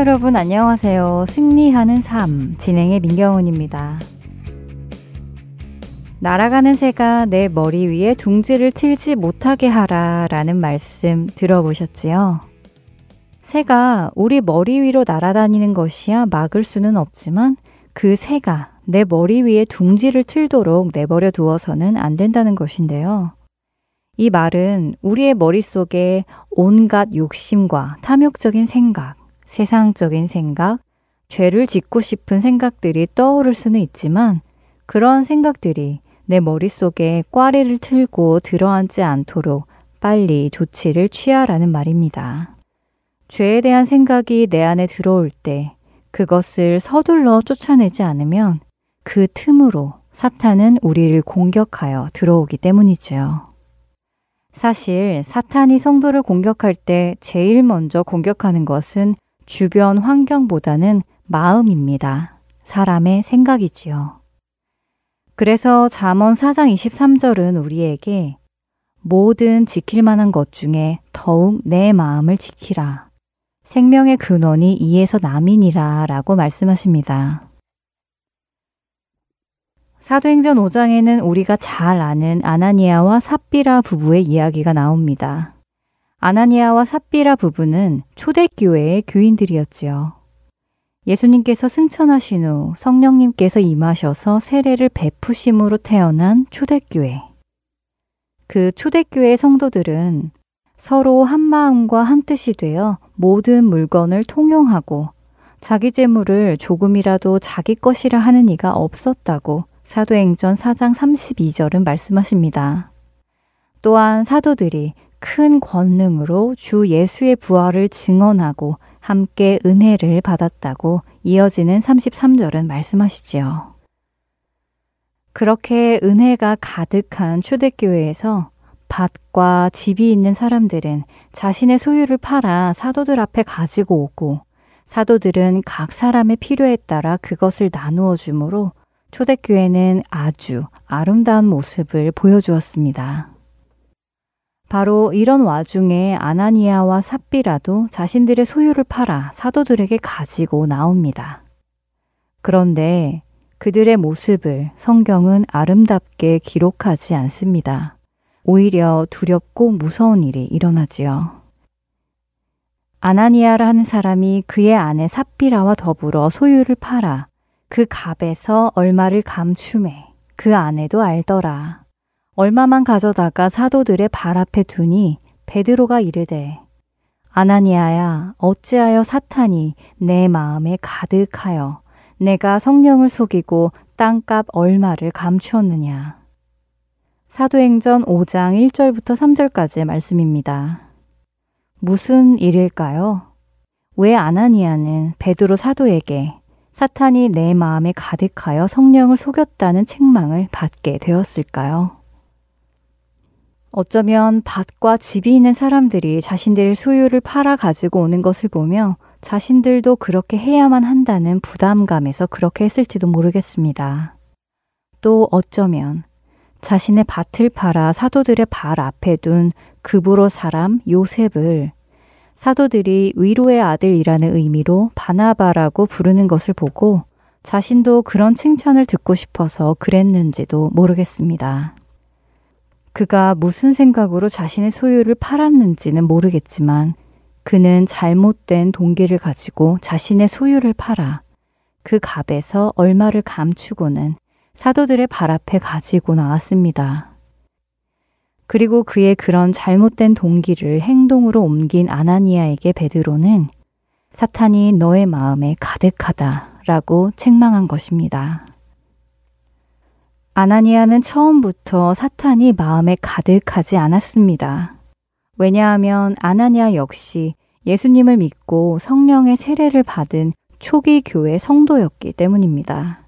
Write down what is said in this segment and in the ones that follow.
여러분 안녕하세요. 승리하는 삶 진행의 민경훈입니다. 날아가는 새가 내 머리 위에 둥지를 틀지 못하게 하라 라는 말씀 들어보셨지요? 새가 우리 머리 위로 날아다니는 것이야 막을 수는 없지만 그 새가 내 머리 위에 둥지를 틀도록 내버려 두어서는 안 된다는 것인데요. 이 말은 우리의 머릿속에 온갖 욕심과 탐욕적인 생각, 세상적인 생각, 죄를 짓고 싶은 생각들이 떠오를 수는 있지만 그런 생각들이 내 머릿속에 꽈리를 틀고 들어앉지 않도록 빨리 조치를 취하라는 말입니다. 죄에 대한 생각이 내 안에 들어올 때 그것을 서둘러 쫓아내지 않으면 그 틈으로 사탄은 우리를 공격하여 들어오기 때문이지요. 사실 사탄이 성도를 공격할 때 제일 먼저 공격하는 것은 주변 환경보다는 마음입니다. 사람의 생각이지요. 그래서 잠언 4장 23절은 우리에게 모든 지킬 만한 것 중에 더욱 내 마음을 지키라. 생명의 근원이 이에서 남이니라 라고 말씀하십니다. 사도행전 5장에는 우리가 잘 아는 아나니아와 삽비라 부부의 이야기가 나옵니다. 아나니아와 삽비라 부부는 초대교회의 교인들이었지요. 예수님께서 승천하신 후 성령님께서 임하셔서 세례를 베푸심으로 태어난 초대교회. 그 초대교회 성도들은 서로 한 마음과 한 뜻이 되어 모든 물건을 통용하고 자기 재물을 조금이라도 자기 것이라 하는 이가 없었다고 사도행전 4장 32절은 말씀하십니다. 또한 사도들이 큰 권능으로 주 예수의 부활을 증언하고 함께 은혜를 받았다고 이어지는 33절은 말씀하시지요. 그렇게 은혜가 가득한 초대교회에서 밭과 집이 있는 사람들은 자신의 소유를 팔아 사도들 앞에 가지고 오고 사도들은 각 사람의 필요에 따라 그것을 나누어 주므로 초대교회는 아주 아름다운 모습을 보여주었습니다. 바로 이런 와중에 아나니아와 삽비라도 자신들의 소유를 팔아 사도들에게 가지고 나옵니다. 그런데 그들의 모습을 성경은 아름답게 기록하지 않습니다. 오히려 두렵고 무서운 일이 일어나지요. 아나니아라는 사람이 그의 아내 삽비라와 더불어 소유를 팔아 그 값에서 얼마를 감춤해 그 아내도 알더라. 얼마만 가져다가 사도들의 발 앞에 두니 베드로가 이르되 아나니아야 어찌하여 사탄이 내 마음에 가득하여 내가 성령을 속이고 땅값 얼마를 감추었느냐. 사도행전 5장 1절부터 3절까지의 말씀입니다. 무슨 일일까요? 왜 아나니아는 베드로 사도에게 사탄이 내 마음에 가득하여 성령을 속였다는 책망을 받게 되었을까요? 어쩌면 밭과 집이 있는 사람들이 자신들의 소유를 팔아 가지고 오는 것을 보며 자신들도 그렇게 해야만 한다는 부담감에서 그렇게 했을지도 모르겠습니다. 또 어쩌면 자신의 밭을 팔아 사도들의 발 앞에 둔 급으로 사람 요셉을 사도들이 위로의 아들이라는 의미로 바나바라고 부르는 것을 보고 자신도 그런 칭찬을 듣고 싶어서 그랬는지도 모르겠습니다. 그가 무슨 생각으로 자신의 소유를 팔았는지는 모르겠지만 그는 잘못된 동기를 가지고 자신의 소유를 팔아 그 값에서 얼마를 감추고는 사도들의 발 앞에 가지고 나왔습니다. 그리고 그의 그런 잘못된 동기를 행동으로 옮긴 아나니아에게 베드로는 사탄이 너의 마음에 가득하다 라고 책망한 것입니다. 아나니아는 처음부터 사탄이 마음에 가득하지 않았습니다. 왜냐하면 아나니아 역시 예수님을 믿고 성령의 세례를 받은 초기 교회 성도였기 때문입니다.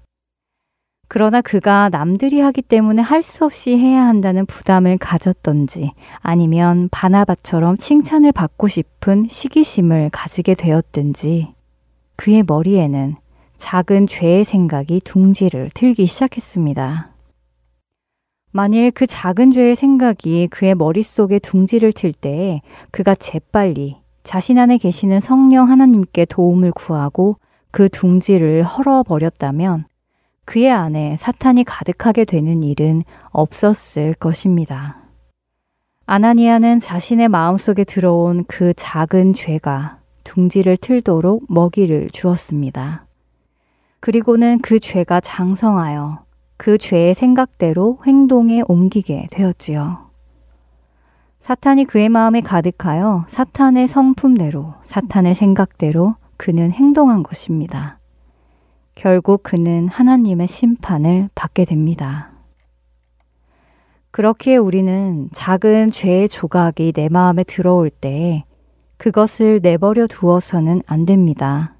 그러나 그가 남들이 하기 때문에 할 수 없이 해야 한다는 부담을 가졌던지 아니면 바나바처럼 칭찬을 받고 싶은 시기심을 가지게 되었든지 그의 머리에는 작은 죄의 생각이 둥지를 틀기 시작했습니다. 만일 그 작은 죄의 생각이 그의 머릿속에 둥지를 틀 때에 그가 재빨리 자신 안에 계시는 성령 하나님께 도움을 구하고 그 둥지를 헐어버렸다면 그의 안에 사탄이 가득하게 되는 일은 없었을 것입니다. 아나니아는 자신의 마음속에 들어온 그 작은 죄가 둥지를 틀도록 먹이를 주었습니다. 그리고는 그 죄가 장성하여 그 죄의 생각대로 행동에 옮기게 되었지요. 사탄이 그의 마음에 가득하여 사탄의 성품대로, 사탄의 생각대로 그는 행동한 것입니다. 결국 그는 하나님의 심판을 받게 됩니다. 그렇게 우리는 작은 죄의 조각이 내 마음에 들어올 때 그것을 내버려 두어서는 안 됩니다.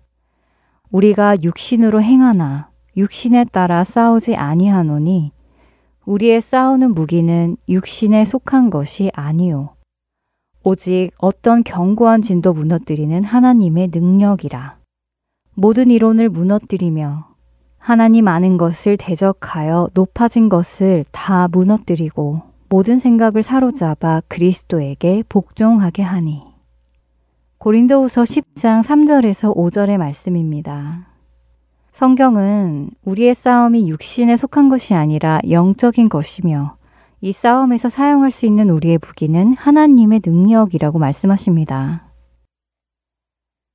우리가 육신으로 행하나 육신에 따라 싸우지 아니하노니 우리의 싸우는 무기는 육신에 속한 것이 아니요 오직 어떤 견고한 진도 무너뜨리는 하나님의 능력이라 모든 이론을 무너뜨리며 하나님 아는 것을 대적하여 높아진 것을 다 무너뜨리고 모든 생각을 사로잡아 그리스도에게 복종하게 하니. 고린도후서 10장 3절에서 5절의 말씀입니다. 성경은 우리의 싸움이 육신에 속한 것이 아니라 영적인 것이며 이 싸움에서 사용할 수 있는 우리의 무기는 하나님의 능력이라고 말씀하십니다.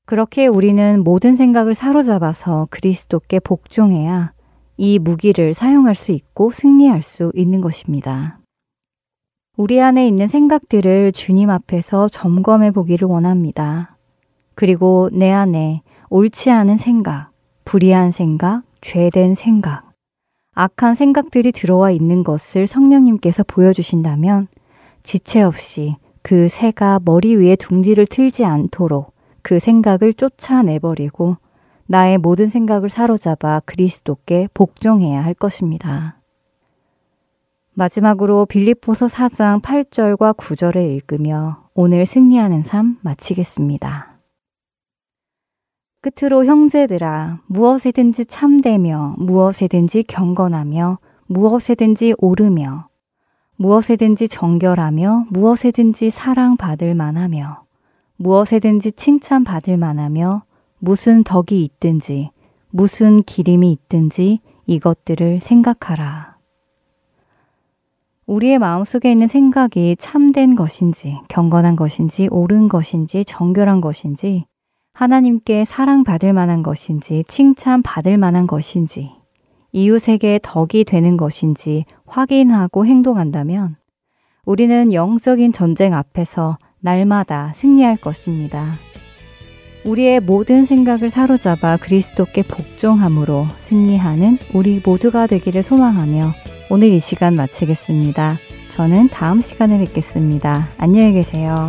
그렇게 우리는 모든 생각을 사로잡아서 그리스도께 복종해야 이 무기를 사용할 수 있고 승리할 수 있는 것입니다. 우리 안에 있는 생각들을 주님 앞에서 점검해 보기를 원합니다. 그리고 내 안에 옳지 않은 생각, 불의한 생각, 죄된 생각, 악한 생각들이 들어와 있는 것을 성령님께서 보여주신다면 지체 없이 그 새가 머리 위에 둥지를 틀지 않도록 그 생각을 쫓아내버리고 나의 모든 생각을 사로잡아 그리스도께 복종해야 할 것입니다. 마지막으로 빌립보서 4장 8절과 9절을 읽으며 오늘 승리하는 삶 마치겠습니다. 끝으로 형제들아 무엇에든지 참되며 무엇에든지 경건하며 무엇에든지 오르며 무엇에든지 정결하며 무엇에든지 사랑받을 만하며 무엇에든지 칭찬받을 만하며 무슨 덕이 있든지 무슨 기림이 있든지 이것들을 생각하라. 우리의 마음속에 있는 생각이 참된 것인지, 경건한 것인지, 옳은 것인지, 정결한 것인지, 하나님께 사랑받을 만한 것인지, 칭찬받을 만한 것인지, 이웃에게 덕이 되는 것인지 확인하고 행동한다면 우리는 영적인 전쟁 앞에서 날마다 승리할 것입니다. 우리의 모든 생각을 사로잡아 그리스도께 복종함으로 승리하는 우리 모두가 되기를 소망하며 오늘 이 시간 마치겠습니다. 저는 다음 시간에 뵙겠습니다. 안녕히 계세요.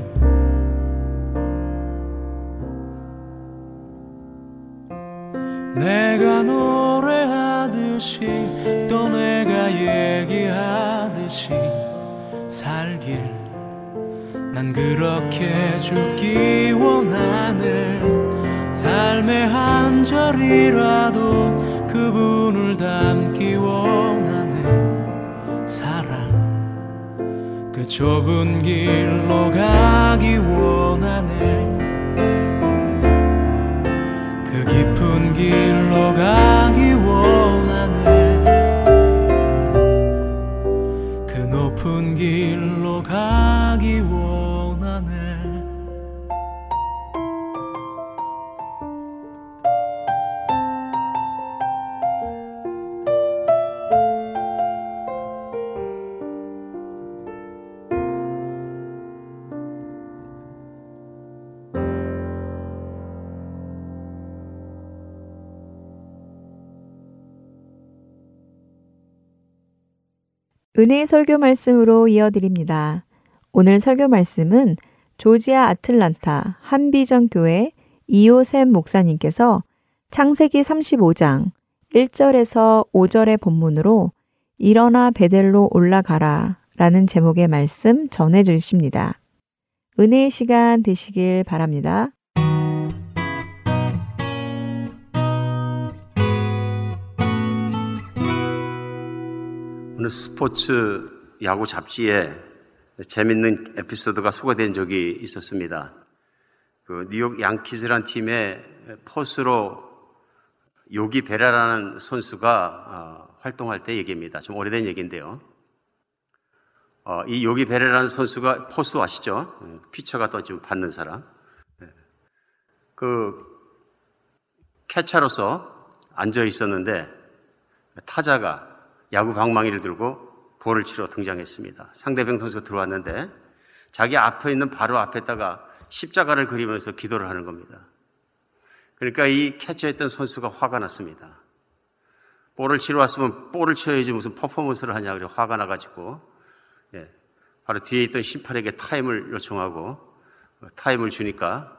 노래하듯이 또 내가 얘기하듯이 살길. 난 그렇게 죽기 원하네. 삶의 한 절이라도 그분을 담기 원하네. 사랑 그 좁은 길로 가기 원하네. 그 깊은 길로 은혜의 설교 말씀으로 이어드립니다. 오늘 설교 말씀은 조지아 아틀란타 한비전 교회 이호샘 목사님께서 창세기 35장 1절에서 5절의 본문으로 일어나 베델로 올라가라 라는 제목의 말씀 전해 주십니다. 은혜의 시간 되시길 바랍니다. 어느 스포츠 야구 잡지에 재밌는 에피소드가 소개된 적이 있었습니다. 그 뉴욕 양키즈란 팀의 포스로 요기 베라라는 선수가 어, 활동할 때 얘기입니다. 좀 오래된 얘기인데요. 어, 이 요기 베라라는 선수가 포수 아시죠? 어, 피처가 또 지금 받는 사람. 네. 그 캐차로서 앉아 있었는데 타자가 야구 방망이를 들고 볼을 치러 등장했습니다. 상대방 선수가 들어왔는데 자기 앞에 있는 바로 앞에다가 십자가를 그리면서 기도를 하는 겁니다. 그러니까 이 캐쳐했던 선수가 화가 났습니다. 볼을 치러 왔으면 볼을 쳐야지 무슨 퍼포먼스를 하냐 그래 화가 나가지고 예, 바로 뒤에 있던 심판에게 타임을 요청하고 타임을 주니까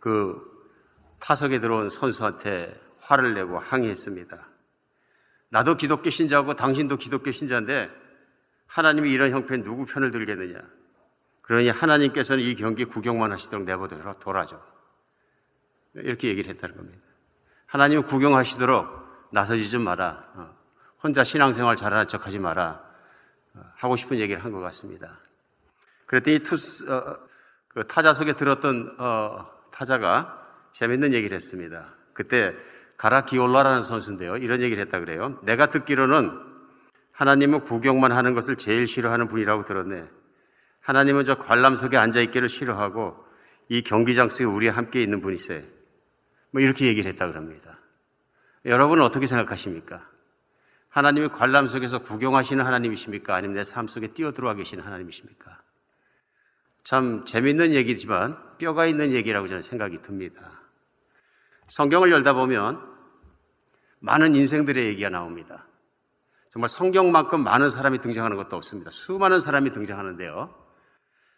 그 타석에 들어온 선수한테 화를 내고 항의했습니다. 나도 기독교 신자고 당신도 기독교 신자인데 하나님이 이런 형편에 누구 편을 들겠느냐. 그러니 하나님께서는 이 경기 구경만 하시도록 내버려 둬라죠. 이렇게 얘기를 했다는 겁니다. 하나님은 구경하시도록 나서지 좀 마라. 어, 혼자 신앙생활 잘하는 척 하지 마라. 어, 하고 싶은 얘기를 한 것 같습니다. 그랬더니 투스, 어, 그 타자 속에 들었던 어, 타자가 재밌는 얘기를 했습니다. 그때 가라 기올라라는 선수인데요. 이런 얘기를 했다 그래요. 내가 듣기로는 하나님은 구경만 하는 것을 제일 싫어하는 분이라고 들었네. 하나님은 저 관람석에 앉아 있기를 싫어하고 이 경기장 속에 우리 함께 있는 분이세. 뭐 이렇게 얘기를 했다 그럽니다. 여러분은 어떻게 생각하십니까? 하나님이 관람석에서 구경하시는 하나님이십니까? 아니면 내 삶 속에 뛰어들어와 계시는 하나님이십니까? 참 재밌는 얘기지만 뼈가 있는 얘기라고 저는 생각이 듭니다. 성경을 열다 보면 많은 인생들의 얘기가 나옵니다. 정말 성경만큼 많은 사람이 등장하는 것도 없습니다. 수많은 사람이 등장하는데요.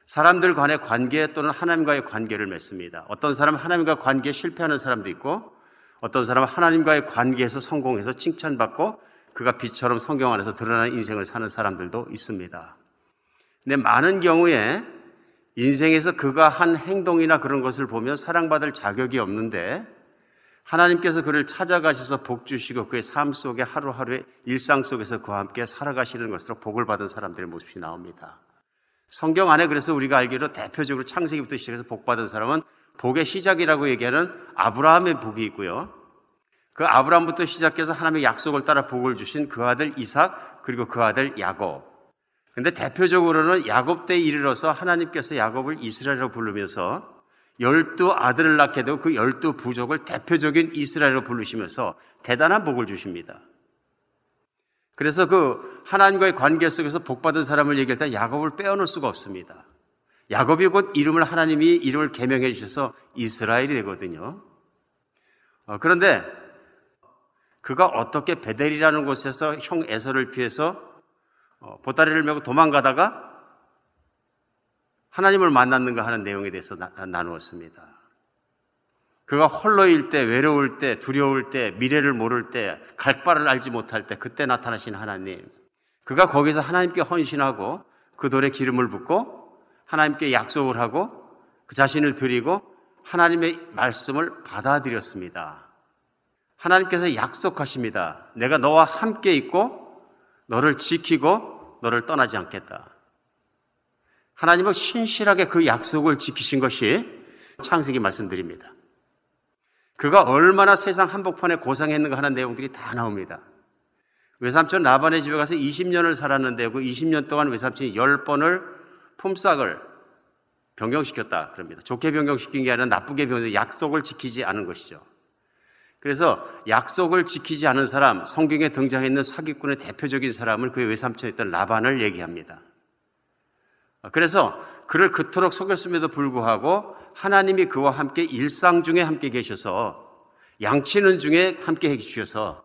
사람들 간의 관계 또는 하나님과의 관계를 맺습니다. 어떤 사람은 하나님과 관계에 실패하는 사람도 있고 어떤 사람은 하나님과의 관계에서 성공해서 칭찬받고 그가 빛처럼 성경 안에서 드러나는 인생을 사는 사람들도 있습니다. 근데 많은 경우에 인생에서 그가 한 행동이나 그런 것을 보면 사랑받을 자격이 없는데 하나님께서 그를 찾아가셔서 복 주시고 그의 삶 속에 하루하루의 일상 속에서 그와 함께 살아가시는 것으로 복을 받은 사람들의 모습이 나옵니다. 성경 안에 그래서 우리가 알기로 대표적으로 창세기부터 시작해서 복 받은 사람은 복의 시작이라고 얘기하는 아브라함의 복이 있고요. 그 아브라함부터 시작해서 하나님의 약속을 따라 복을 주신 그 아들 이삭 그리고 그 아들 야곱. 근데 대표적으로는 야곱 때 이르러서 하나님께서 야곱을 이스라엘로 부르면서 열두 아들을 낳게 되고 그 열두 부족을 대표적인 이스라엘로 부르시면서 대단한 복을 주십니다. 그래서 그 하나님과의 관계 속에서 복받은 사람을 얘기할 때 야곱을 빼어놓을 수가 없습니다. 야곱이 곧 이름을 하나님이 이름을 개명해 주셔서 이스라엘이 되거든요. 어, 그런데 그가 어떻게 베델이라는 곳에서 형 에서를 피해서 어, 보따리를 메고 도망가다가 하나님을 만났는가 하는 내용에 대해서 나, 누었습니다 그가 홀로일 때, 외로울 때, 두려울 때, 미래를 모를 때, 갈 바를 알지 못할 때, 그때 나타나신 하나님. 그가 거기서 하나님께 헌신하고 그 돌에 기름을 붓고 하나님께 약속을 하고 그 자신을 드리고 하나님의 말씀을 받아들였습니다. 하나님께서 약속하십니다. 내가 너와 함께 있고 너를 지키고 너를 떠나지 않겠다. 하나님은 신실하게 그 약속을 지키신 것이 창세기 말씀드립니다. 그가 얼마나 세상 한복판에 고상했는가 하는 내용들이 다 나옵니다. 외삼촌 라반의 집에 가서 20년을 살았는데 그 20년 동안 외삼촌이 10번을 품삯을 변경시켰다. 그럽니다. 좋게 변경시킨 게 아니라 나쁘게 변경, 약속을 지키지 않은 것이죠. 그래서 약속을 지키지 않은 사람, 성경에 등장했는 사기꾼의 대표적인 사람을 그의 외삼촌이었던 라반을 얘기합니다. 그래서 그를 그토록 속였음에도 불구하고 하나님이 그와 함께 일상 중에 함께 계셔서 양치는 중에 함께 해주셔서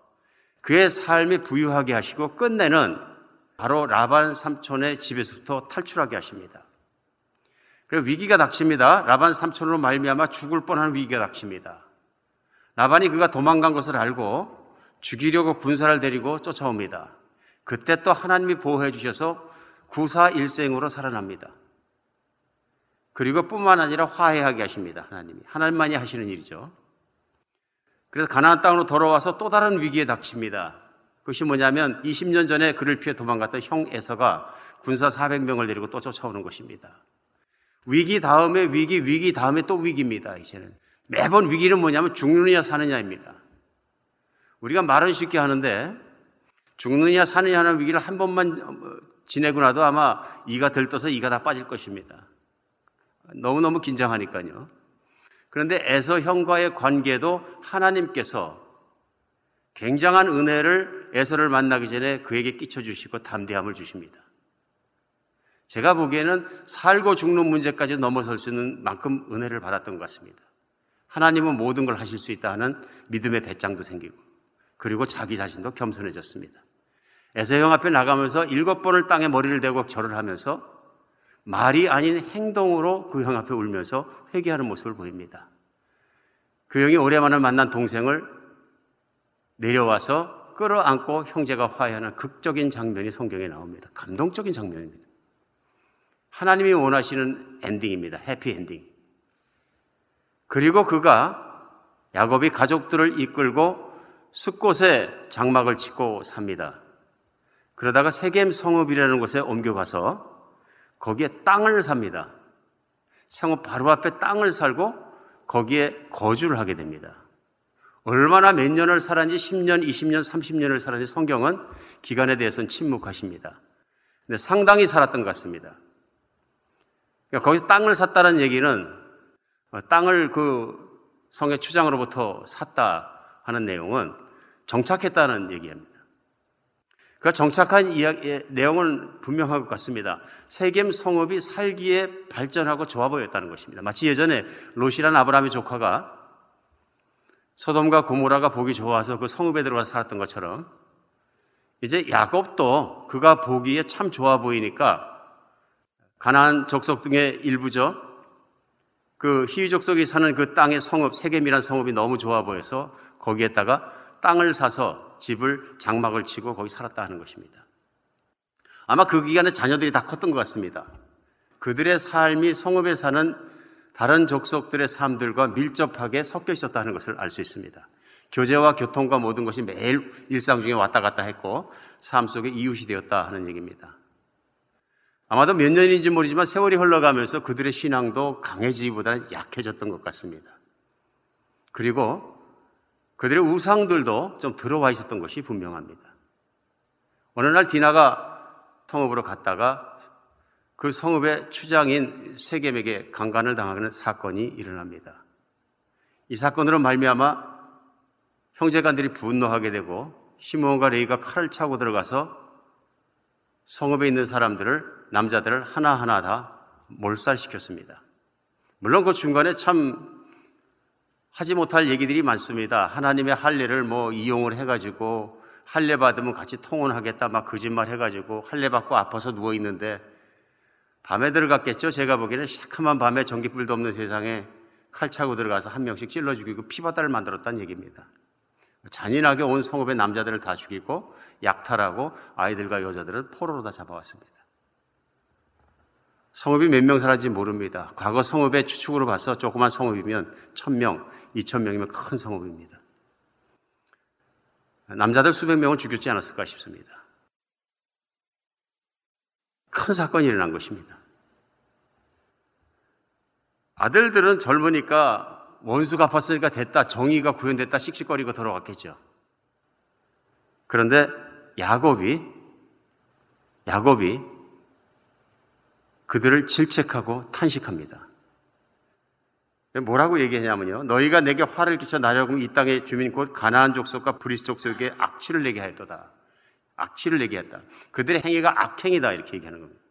그의 삶이 부유하게 하시고 끝내는 바로 라반 삼촌의 집에서부터 탈출하게 하십니다. 그리고 위기가 닥칩니다. 라반 삼촌으로 말미암아 죽을 뻔한 위기가 닥칩니다. 라반이 그가 도망간 것을 알고 죽이려고 군사를 데리고 쫓아옵니다. 그때 또 하나님이 보호해 주셔서 구사 일생으로 살아납니다. 그리고 뿐만 아니라 화해하게 하십니다. 하나님이. 하나님만이 하시는 일이죠. 그래서 가나안 땅으로 돌아와서 또 다른 위기에 닥칩니다. 그것이 뭐냐면 20년 전에 그를 피해 도망갔던 형 에서가 군사 400명을 데리고 또 쫓아오는 것입니다. 위기 다음에 위기, 위기 다음에 또 위기입니다. 이제는. 매번 위기는 뭐냐면 죽느냐 사느냐입니다. 우리가 말은 쉽게 하는데 죽느냐 사느냐 하는 위기를 한 번만 지내고 나도 아마 이가 들떠서 이가 다 빠질 것입니다. 너무너무 긴장하니까요. 그런데 에서 형과의 관계도 하나님께서 굉장한 은혜를 에서를 만나기 전에 그에게 끼쳐주시고 담대함을 주십니다. 제가 보기에는 살고 죽는 문제까지 넘어설 수 있는 만큼 은혜를 받았던 것 같습니다. 하나님은 모든 걸 하실 수 있다 하는 믿음의 배짱도 생기고, 그리고 자기 자신도 겸손해졌습니다. 에서형 앞에 나가면서 일곱 번을 땅에 머리를 대고 절을 하면서 말이 아닌 행동으로 그 형 앞에 울면서 회개하는 모습을 보입니다. 그 형이 오랜만에 만난 동생을 내려와서 끌어안고 형제가 화해하는 극적인 장면이 성경에 나옵니다. 감동적인 장면입니다. 하나님이 원하시는 엔딩입니다. 해피 엔딩. 그리고 그가 야곱이 가족들을 이끌고 숙곳에 장막을 짓고 삽니다. 그러다가 세겜 성읍이라는 곳에 옮겨가서 거기에 땅을 삽니다. 성읍 바로 앞에 땅을 살고 거기에 거주를 하게 됩니다. 얼마나 몇 년을 살았는지 10년, 20년, 30년을 살았는지 성경은 기간에 대해서는 침묵하십니다. 근데 상당히 살았던 것 같습니다. 그러니까 거기서 땅을 샀다는 얘기는 땅을 그 성의 추장으로부터 샀다 하는 내용은 정착했다는 얘기입니다. 그 정착한 이야기, 내용은 분명한 것 같습니다. 세겜 성읍이 살기에 발전하고 좋아 보였다는 것입니다. 마치 예전에 롯이라는 아브라함의 조카가 소돔과 고모라가 보기 좋아서 그 성읍에 들어가서 살았던 것처럼 이제 야곱도 그가 보기에 참 좋아 보이니까 가나안 족속 등의 일부죠. 그 히위 족속이 사는 그 땅의 성읍 세겜이라는 성읍이 너무 좋아 보여서 거기에다가 땅을 사서 집을 장막을 치고 거기 살았다 하는 것입니다. 아마 그 기간에 자녀들이 다 컸던 것 같습니다. 그들의 삶이 성읍에 사는 다른 족속들의 삶들과 밀접하게 섞여 있었다는 것을 알 수 있습니다. 교제와 교통과 모든 것이 매일 일상 중에 왔다 갔다 했고 삶 속에 이웃이 되었다 하는 얘기입니다. 아마도 몇 년인지 모르지만 세월이 흘러가면서 그들의 신앙도 강해지기보다는 약해졌던 것 같습니다. 그리고 그들의 우상들도 좀 들어와 있었던 것이 분명합니다. 어느 날 디나가 성읍으로 갔다가 그 성읍의 추장인 세겜에게 강간을 당하는 사건이 일어납니다. 이 사건으로 말미암아 형제간들이 분노하게 되고 시몬과 레이가 칼을 차고 들어가서 성읍에 있는 사람들을 남자들을 하나하나 다 몰살시켰습니다. 물론 그 중간에 참 하지 못할 얘기들이 많습니다. 하나님의 할례를 뭐 이용을 해가지고 할례 받으면 같이 통혼하겠다 막 거짓말 해가지고 할례 받고 아파서 누워 있는데 밤에 들어갔겠죠. 제가 보기에는 시커먼 밤에 전기불도 없는 세상에 칼 차고 들어가서 한 명씩 찔러 죽이고 피바다를 만들었다는 얘기입니다. 잔인하게 온 성읍의 남자들을 다 죽이고 약탈하고 아이들과 여자들을 포로로 다 잡아왔습니다. 성읍이 몇 명 살았는지 모릅니다. 과거 성읍의 추측으로 봐서 조그만 성읍이면 천명 2천 명이면 큰 성읍입니다. 남자들 수백 명을 죽였지 않았을까 싶습니다. 큰 사건이 일어난 것입니다. 아들들은 젊으니까 원수 갚았으니까 됐다, 정의가 구현됐다, 씩씩거리고 돌아왔겠죠. 그런데 야곱이, 야곱이 그들을 질책하고 탄식합니다. 뭐라고 얘기하냐면요. 너희가 내게 화를 끼쳐 나려고 이 땅의 주민 곧 가나안 족속과 브리스 족 속에게 악취를 내게 하였도다. 악취를 내게 했다. 그들의 행위가 악행이다 이렇게 얘기하는 겁니다.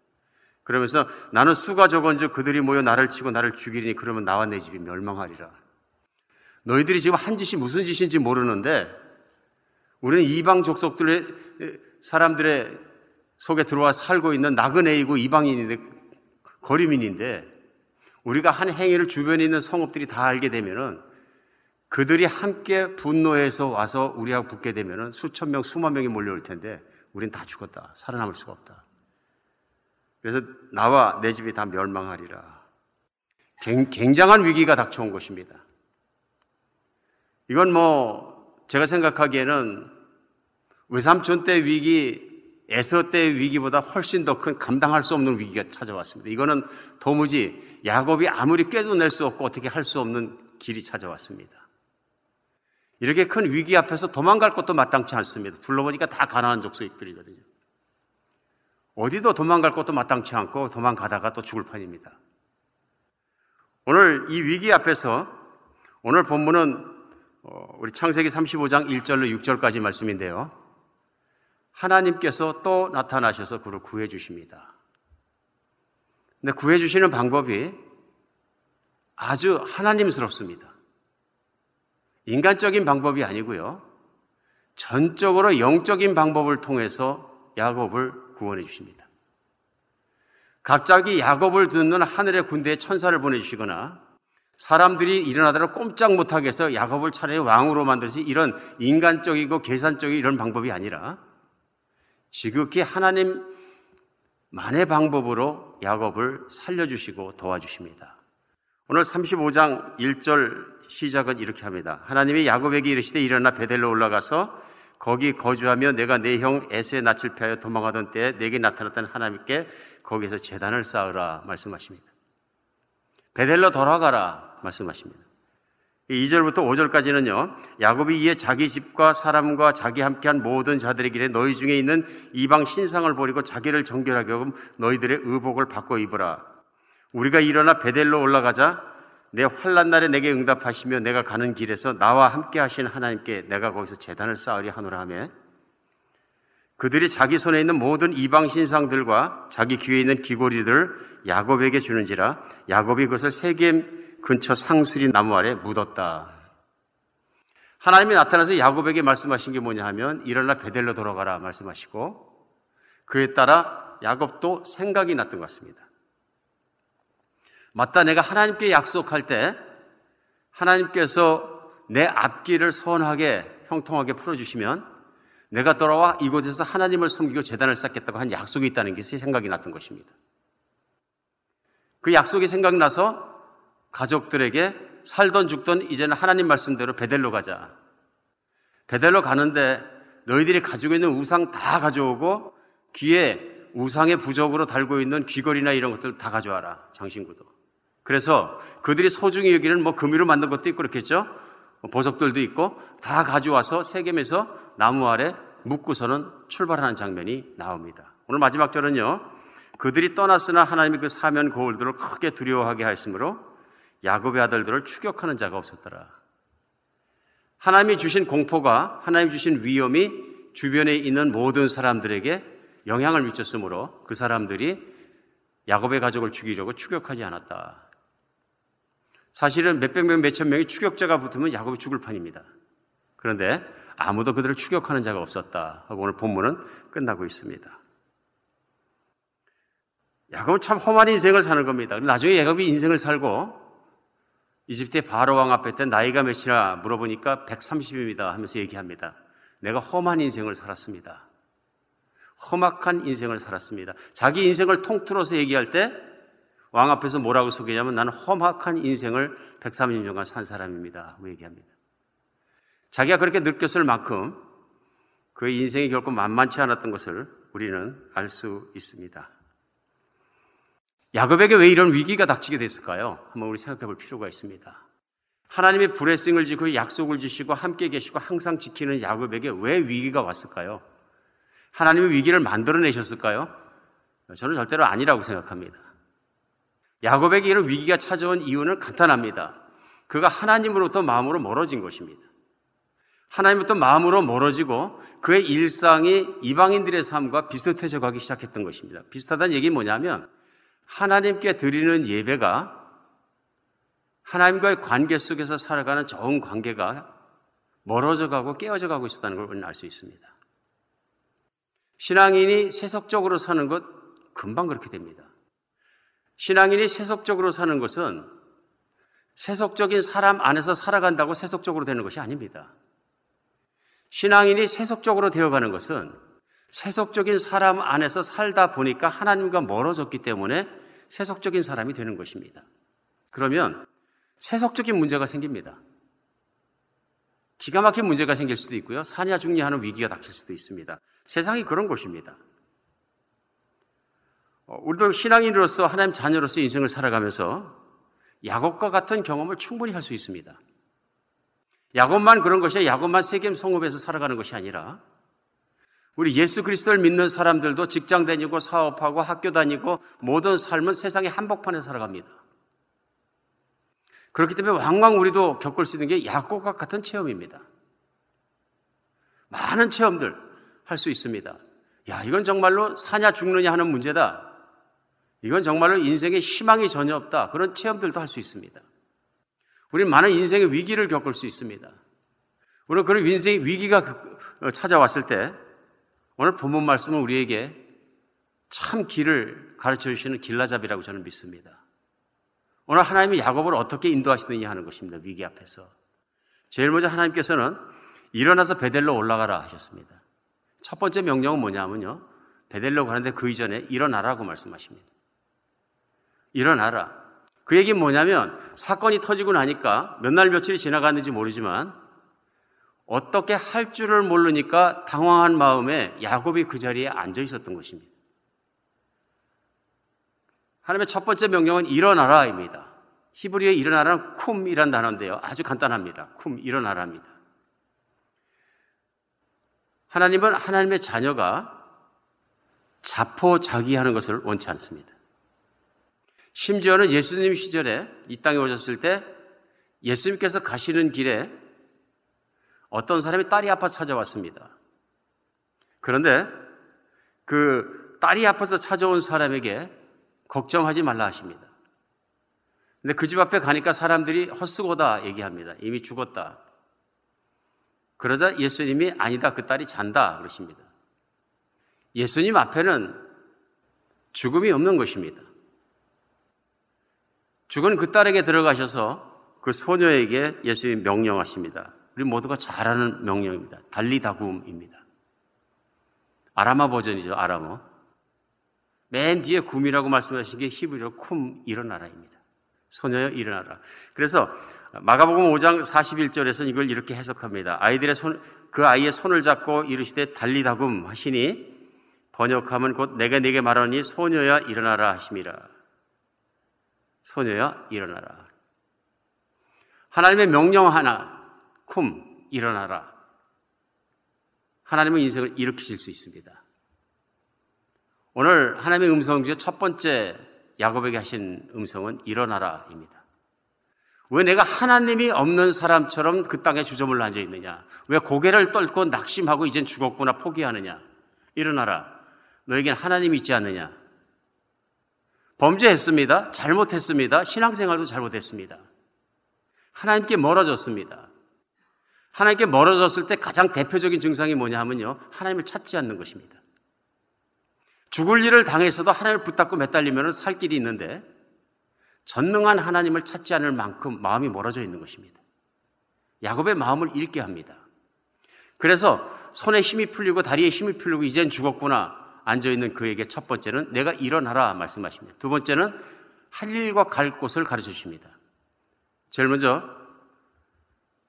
그러면서 나는 수가 적은즉 그들이 모여 나를 치고 나를 죽이리니 그러면 나와 내 집이 멸망하리라. 너희들이 지금 한 짓이 무슨 짓인지 모르는데 우리는 이방 족속들의 사람들의 속에 들어와 살고 있는 나그네이고 이방인인데 거리민인데 우리가 한 행위를 주변에 있는 성읍들이 다 알게 되면은 그들이 함께 분노해서 와서 우리하고 붙게 되면은 수천 명, 수만 명이 몰려올 텐데 우린 다 죽었다. 살아남을 수가 없다. 그래서 나와 내 집이 다 멸망하리라. 굉장한 위기가 닥쳐온 것입니다. 이건 뭐 제가 생각하기에는 외삼촌 때 위기, 에서 때 위기보다 훨씬 더 큰 감당할 수 없는 위기가 찾아왔습니다. 이거는 도무지 야곱이 아무리 꾀도 낼 수 없고 어떻게 할 수 없는 길이 찾아왔습니다. 이렇게 큰 위기 앞에서 도망갈 것도 마땅치 않습니다. 둘러보니까 다 가난한 족속들이거든요. 어디도 도망갈 것도 마땅치 않고 도망가다가 또 죽을 판입니다. 오늘 이 위기 앞에서 오늘 본문은 어, 우리 창세기 35장 1절로 6절까지 말씀인데요. 하나님께서 또 나타나셔서 그를 구해 주십니다. 근데 구해 주시는 방법이 아주 하나님스럽습니다. 인간적인 방법이 아니고요. 전적으로 영적인 방법을 통해서 야곱을 구원해 주십니다. 갑자기 야곱을 듣는 하늘의 군대에 천사를 보내주시거나 사람들이 일어나더라 꼼짝 못하게 해서 야곱을 차라리 왕으로 만들지 이런 인간적이고 계산적인 이런 방법이 아니라 지극히 하나님만의 방법으로 야곱을 살려주시고 도와주십니다. 오늘 35장 1절 시작은 이렇게 합니다. 하나님이 야곱에게 이르시되 일어나 베델로 올라가서 거기 거주하며 내가 내 형 에스의 낯을 피하여 도망하던 때에 내게 나타났던 하나님께 거기서 재단을 쌓으라 말씀하십니다. 베델로 돌아가라 말씀하십니다. 2절부터 5절까지는요, 야곱이 이에 자기 집과 사람과 자기 함께한 모든 자들에게 너희 중에 있는 이방 신상을 버리고 자기를 정결하게 하고 너희들의 의복을 바꿔 입으라. 우리가 일어나 베델로 올라가자 내 환란 날에 내게 응답하시며 내가 가는 길에서 나와 함께 하신 하나님께 내가 거기서 재단을 쌓으리 하노라 하며 그들이 자기 손에 있는 모든 이방 신상들과 자기 귀에 있는 귀고리들을 야곱에게 주는지라 야곱이 그것을 세겜 근처 상수리 나무 아래 묻었다. 하나님이 나타나서 야곱에게 말씀하신 게 뭐냐 하면 일어나 베델로 돌아가라 말씀하시고 그에 따라 야곱도 생각이 났던 것 같습니다. 맞다 내가 하나님께 약속할 때 하나님께서 내 앞길을 선하게 형통하게 풀어주시면 내가 돌아와 이곳에서 하나님을 섬기고 재단을 쌓겠다고 한 약속이 있다는 것이 생각이 났던 것입니다. 그 약속이 생각나서 가족들에게 살던 죽던 이제는 하나님 말씀대로 베델로 가자. 베델로 가는데 너희들이 가지고 있는 우상 다 가져오고 귀에 우상의 부적으로 달고 있는 귀걸이나 이런 것들 다 가져와라. 장신구도. 그래서 그들이 소중히 여기는 뭐 금으로 만든 것도 있고 그렇겠죠? 뭐 보석들도 있고 다 가져와서 세겜에서 나무 아래 묶고서는 출발하는 장면이 나옵니다. 오늘 마지막 절은요. 그들이 떠났으나 하나님이 그 사면 거울들을 크게 두려워하게 하였으므로 야곱의 아들들을 추격하는 자가 없었더라. 하나님이 주신 공포가 하나님 주신 위험이 주변에 있는 모든 사람들에게 영향을 미쳤으므로 그 사람들이 야곱의 가족을 죽이려고 추격하지 않았다. 사실은 몇백 명, 몇천 명이 추격자가 붙으면 야곱이 죽을 판입니다. 그런데 아무도 그들을 추격하는 자가 없었다 하고 오늘 본문은 끝나고 있습니다. 야곱은 참 험한 인생을 사는 겁니다. 나중에 야곱이 인생을 살고 이집트의 바로 왕 앞에 때 나이가 몇이나 물어보니까 130입니다 하면서 얘기합니다. 내가 험한 인생을 살았습니다. 험악한 인생을 살았습니다. 자기 인생을 통틀어서 얘기할 때 왕 앞에서 뭐라고 소개하냐면 나는 험악한 인생을 130년간 산 사람입니다. 하고 얘기합니다. 자기가 그렇게 느꼈을 만큼 그의 인생이 결코 만만치 않았던 것을 우리는 알 수 있습니다. 야곱에게 왜 이런 위기가 닥치게 됐을까요? 한번 우리 생각해 볼 필요가 있습니다. 하나님의 브레싱을 지고 약속을 지시고 함께 계시고 항상 지키는 야곱에게 왜 위기가 왔을까요? 하나님의 위기를 만들어내셨을까요? 저는 절대로 아니라고 생각합니다. 야곱에게 이런 위기가 찾아온 이유는 간단합니다. 그가 하나님으로부터 마음으로 멀어진 것입니다. 하나님부터 마음으로 멀어지고 그의 일상이 이방인들의 삶과 비슷해져 가기 시작했던 것입니다. 비슷하다는 얘기 뭐냐면 하나님께 드리는 예배가 하나님과의 관계 속에서 살아가는 좋은 관계가 멀어져 가고 깨어져 가고 있었다는 걸 우리는 알 수 있습니다. 신앙인이 세속적으로 사는 것 금방 그렇게 됩니다. 신앙인이 세속적으로 사는 것은 세속적인 사람 안에서 살아간다고 세속적으로 되는 것이 아닙니다. 신앙인이 세속적으로 되어가는 것은 세속적인 사람 안에서 살다 보니까 하나님과 멀어졌기 때문에 세속적인 사람이 되는 것입니다. 그러면 세속적인 문제가 생깁니다. 기가 막힌 문제가 생길 수도 있고요. 사냐 죽냐 하는 위기가 닥칠 수도 있습니다. 세상이 그런 곳입니다. 어, 우리도 신앙인으로서 하나님 자녀로서 인생을 살아가면서 야곱과 같은 경험을 충분히 할 수 있습니다. 야곱만 그런 것이 야곱만 세겜 성읍에서 살아가는 것이 아니라 우리 예수 그리스도를 믿는 사람들도 직장 다니고 사업하고 학교 다니고 모든 삶은 세상의 한복판에 살아갑니다. 그렇기 때문에 왕왕 우리도 겪을 수 있는 게 야곱과 같은 체험입니다. 많은 체험들 할 수 있습니다. 야, 이건 정말로 사냐 죽느냐 하는 문제다. 이건 정말로 인생에 희망이 전혀 없다. 그런 체험들도 할 수 있습니다. 우리는 많은 인생의 위기를 겪을 수 있습니다. 우리는 그런 인생의 위기가 그, 어, 찾아왔을 때 오늘 본문 말씀은 우리에게 참 길을 가르쳐 주시는 길라잡이라고 저는 믿습니다. 오늘 하나님이 야곱을 어떻게 인도하시느냐 하는 것입니다. 위기 앞에서. 제일 먼저 하나님께서는 일어나서 베델로 올라가라 하셨습니다. 첫 번째 명령은 뭐냐면요. 베델로 가는데 그 이전에 일어나라고 말씀하십니다. 일어나라. 그 얘기는 뭐냐면 사건이 터지고 나니까 몇 날 며칠이 지나갔는지 모르지만 어떻게 할 줄을 모르니까 당황한 마음에 야곱이 그 자리에 앉아 있었던 것입니다. 하나님의 첫 번째 명령은 일어나라입니다. 히브리어의 일어나라는 쿰이란 단어인데요. 아주 간단합니다. 쿰, 일어나라입니다. 하나님은 하나님의 자녀가 자포자기하는 것을 원치 않습니다. 심지어는 예수님 시절에 이 땅에 오셨을 때 예수님께서 가시는 길에 어떤 사람이 딸이 아파 찾아왔습니다. 그런데 그 딸이 아파서 찾아온 사람에게 걱정하지 말라 하십니다. 근데 그 집 앞에 가니까 사람들이 헛수고다 얘기합니다. 이미 죽었다. 그러자 예수님이 아니다. 그 딸이 잔다. 그러십니다. 예수님 앞에는 죽음이 없는 것입니다. 죽은 그 딸에게 들어가셔서 그 소녀에게 예수님 명령하십니다. 우리 모두가 잘 아는 명령입니다. 달리다굼입니다. 아라마 버전이죠, 아람어. 맨 뒤에 굼이라고 말씀하신 게 히브리어 쿰 일어나라입니다. 소녀여 일어나라. 그래서 마가복음 5장 41절에서 이걸 이렇게 해석합니다. 아이들의 손, 그 아이의 손을 잡고 이르시되 달리다굼 하시니 번역하면 곧 내가 네게 말하니 소녀야 일어나라 하심이라. 소녀야 일어나라. 하나님의 명령 하나, 쿰 일어나라. 하나님의 인생을 일으키실 수 있습니다. 오늘 하나님의 음성 중에 첫 번째 야곱에게 하신 음성은 일어나라입니다. 왜 내가 하나님이 없는 사람처럼 그 땅에 주저물러 앉아 있느냐? 왜 고개를 떨고 낙심하고 이젠 죽었구나 포기하느냐? 일어나라. 너에겐 하나님이 있지 않느냐? 범죄했습니다. 잘못했습니다. 신앙생활도 잘못했습니다. 하나님께 멀어졌습니다. 하나님께 멀어졌을 때 가장 대표적인 증상이 뭐냐 하면요. 하나님을 찾지 않는 것입니다. 죽을 일을 당해서도 하나님을 붙잡고 매달리면 살 길이 있는데 전능한 하나님을 찾지 않을 만큼 마음이 멀어져 있는 것입니다. 야곱의 마음을 잃게 합니다. 그래서 손에 힘이 풀리고 다리에 힘이 풀리고 이젠 죽었구나 앉아 있는 그에게 첫 번째는 내가 일어나라 말씀하십니다. 두 번째는 할 일과 갈 곳을 가르쳐 주십니다. 제일 먼저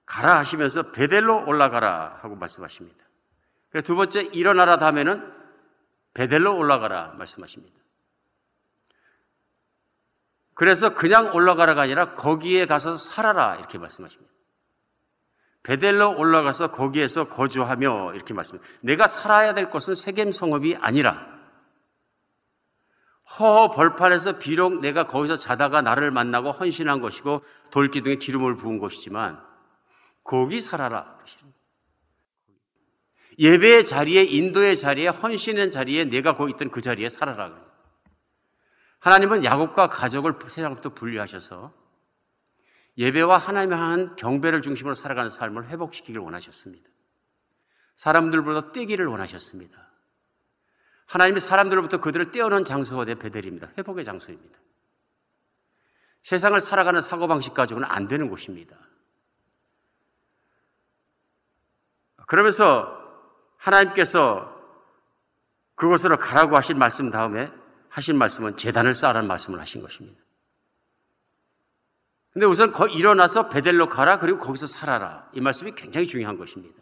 가라 하시면서 베델로 올라가라 하고 말씀하십니다. 두 번째 일어나라 다음에는 베델로 올라가라 말씀하십니다. 그래서 그냥 올라가라가 아니라 거기에 가서 살아라 이렇게 말씀하십니다. 베델로 올라가서 거기에서 거주하며 이렇게 말씀합니다. 내가 살아야 될 것은 세겜 성읍이 아니라 허허 벌판에서 비록 내가 거기서 자다가 나를 만나고 헌신한 것이고 돌기둥에 기름을 부은 것이지만 거기 살아라. 예배의 자리에 인도의 자리에 헌신의 자리에 내가 거기 있던 그 자리에 살아라. 하나님은 야곱과 가족을 세상부터 분리하셔서 예배와 하나님을 향한 경배를 중심으로 살아가는 삶을 회복시키길 원하셨습니다. 사람들보다 떼기를 원하셨습니다. 하나님이 사람들로부터 그들을 떼어놓은 장소가 되 베델입니다. 회복의 장소입니다. 세상을 살아가는 사고방식 가지고는 안 되는 곳입니다. 그러면서 하나님께서 그곳으로 가라고 하신 말씀 다음에 하신 말씀은 재단을 쌓으라는 말씀을 하신 것입니다. 근데 우선 거 일어나서 베델로 가라 그리고 거기서 살아라. 이 말씀이 굉장히 중요한 것입니다.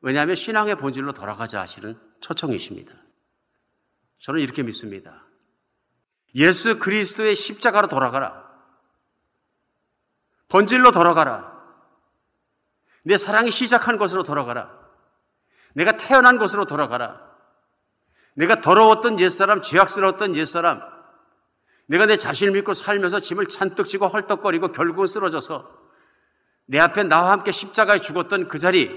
왜냐하면 신앙의 본질로 돌아가자 하시는 초청이십니다. 저는 이렇게 믿습니다. 예수 그리스도의 십자가로 돌아가라. 본질로 돌아가라. 내 사랑이 시작한 곳으로 돌아가라. 내가 태어난 곳으로 돌아가라. 내가 더러웠던 옛사람, 죄악스러웠던 옛사람, 내가 내 자신을 믿고 살면서 짐을 잔뜩 지고 헐떡거리고 결국은 쓰러져서 내 앞에 나와 함께 십자가에 죽었던 그 자리,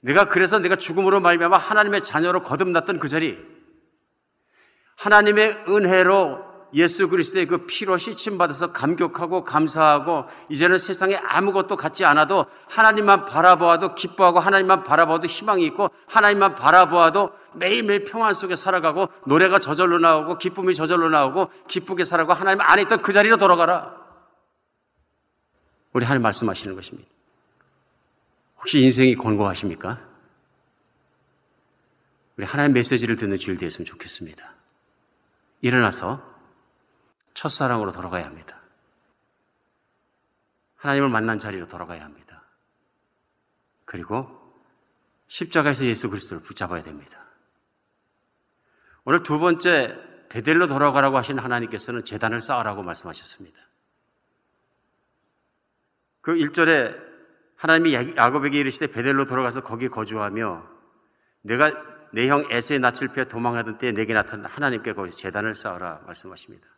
내가 그래서 내가 죽음으로 말미암아 하나님의 자녀로 거듭났던 그 자리, 하나님의 은혜로 예수 그리스도의 그 피로 씻임 받아서 감격하고 감사하고 이제는 세상에 아무것도 갖지 않아도 하나님만 바라보아도 기뻐하고 하나님만 바라보아도 희망이 있고 하나님만 바라보아도 매일매일 평안 속에 살아가고 노래가 저절로 나오고 기쁨이 저절로 나오고 기쁘게 살아가고 하나님 안에 있던 그 자리로 돌아가라. 우리 하나님 말씀하시는 것입니다. 혹시 인생이 곤고하십니까? 우리 하나님 메시지를 듣는 주일 되었으면 좋겠습니다. 일어나서 첫사랑으로 돌아가야 합니다. 하나님을 만난 자리로 돌아가야 합니다. 그리고 십자가에서 예수 그리스도를 붙잡아야 됩니다. 오늘 두 번째 베델로 돌아가라고 하신 하나님께서는 재단을 쌓으라고 말씀하셨습니다. 그 1절에 하나님이 야곱에게 이르시되 베델로 돌아가서 거기 거주하며 내가 내 형 에서의 낯을 피해 도망하던 때에 내게 나타난 하나님께 거기서 재단을 쌓으라 말씀하십니다.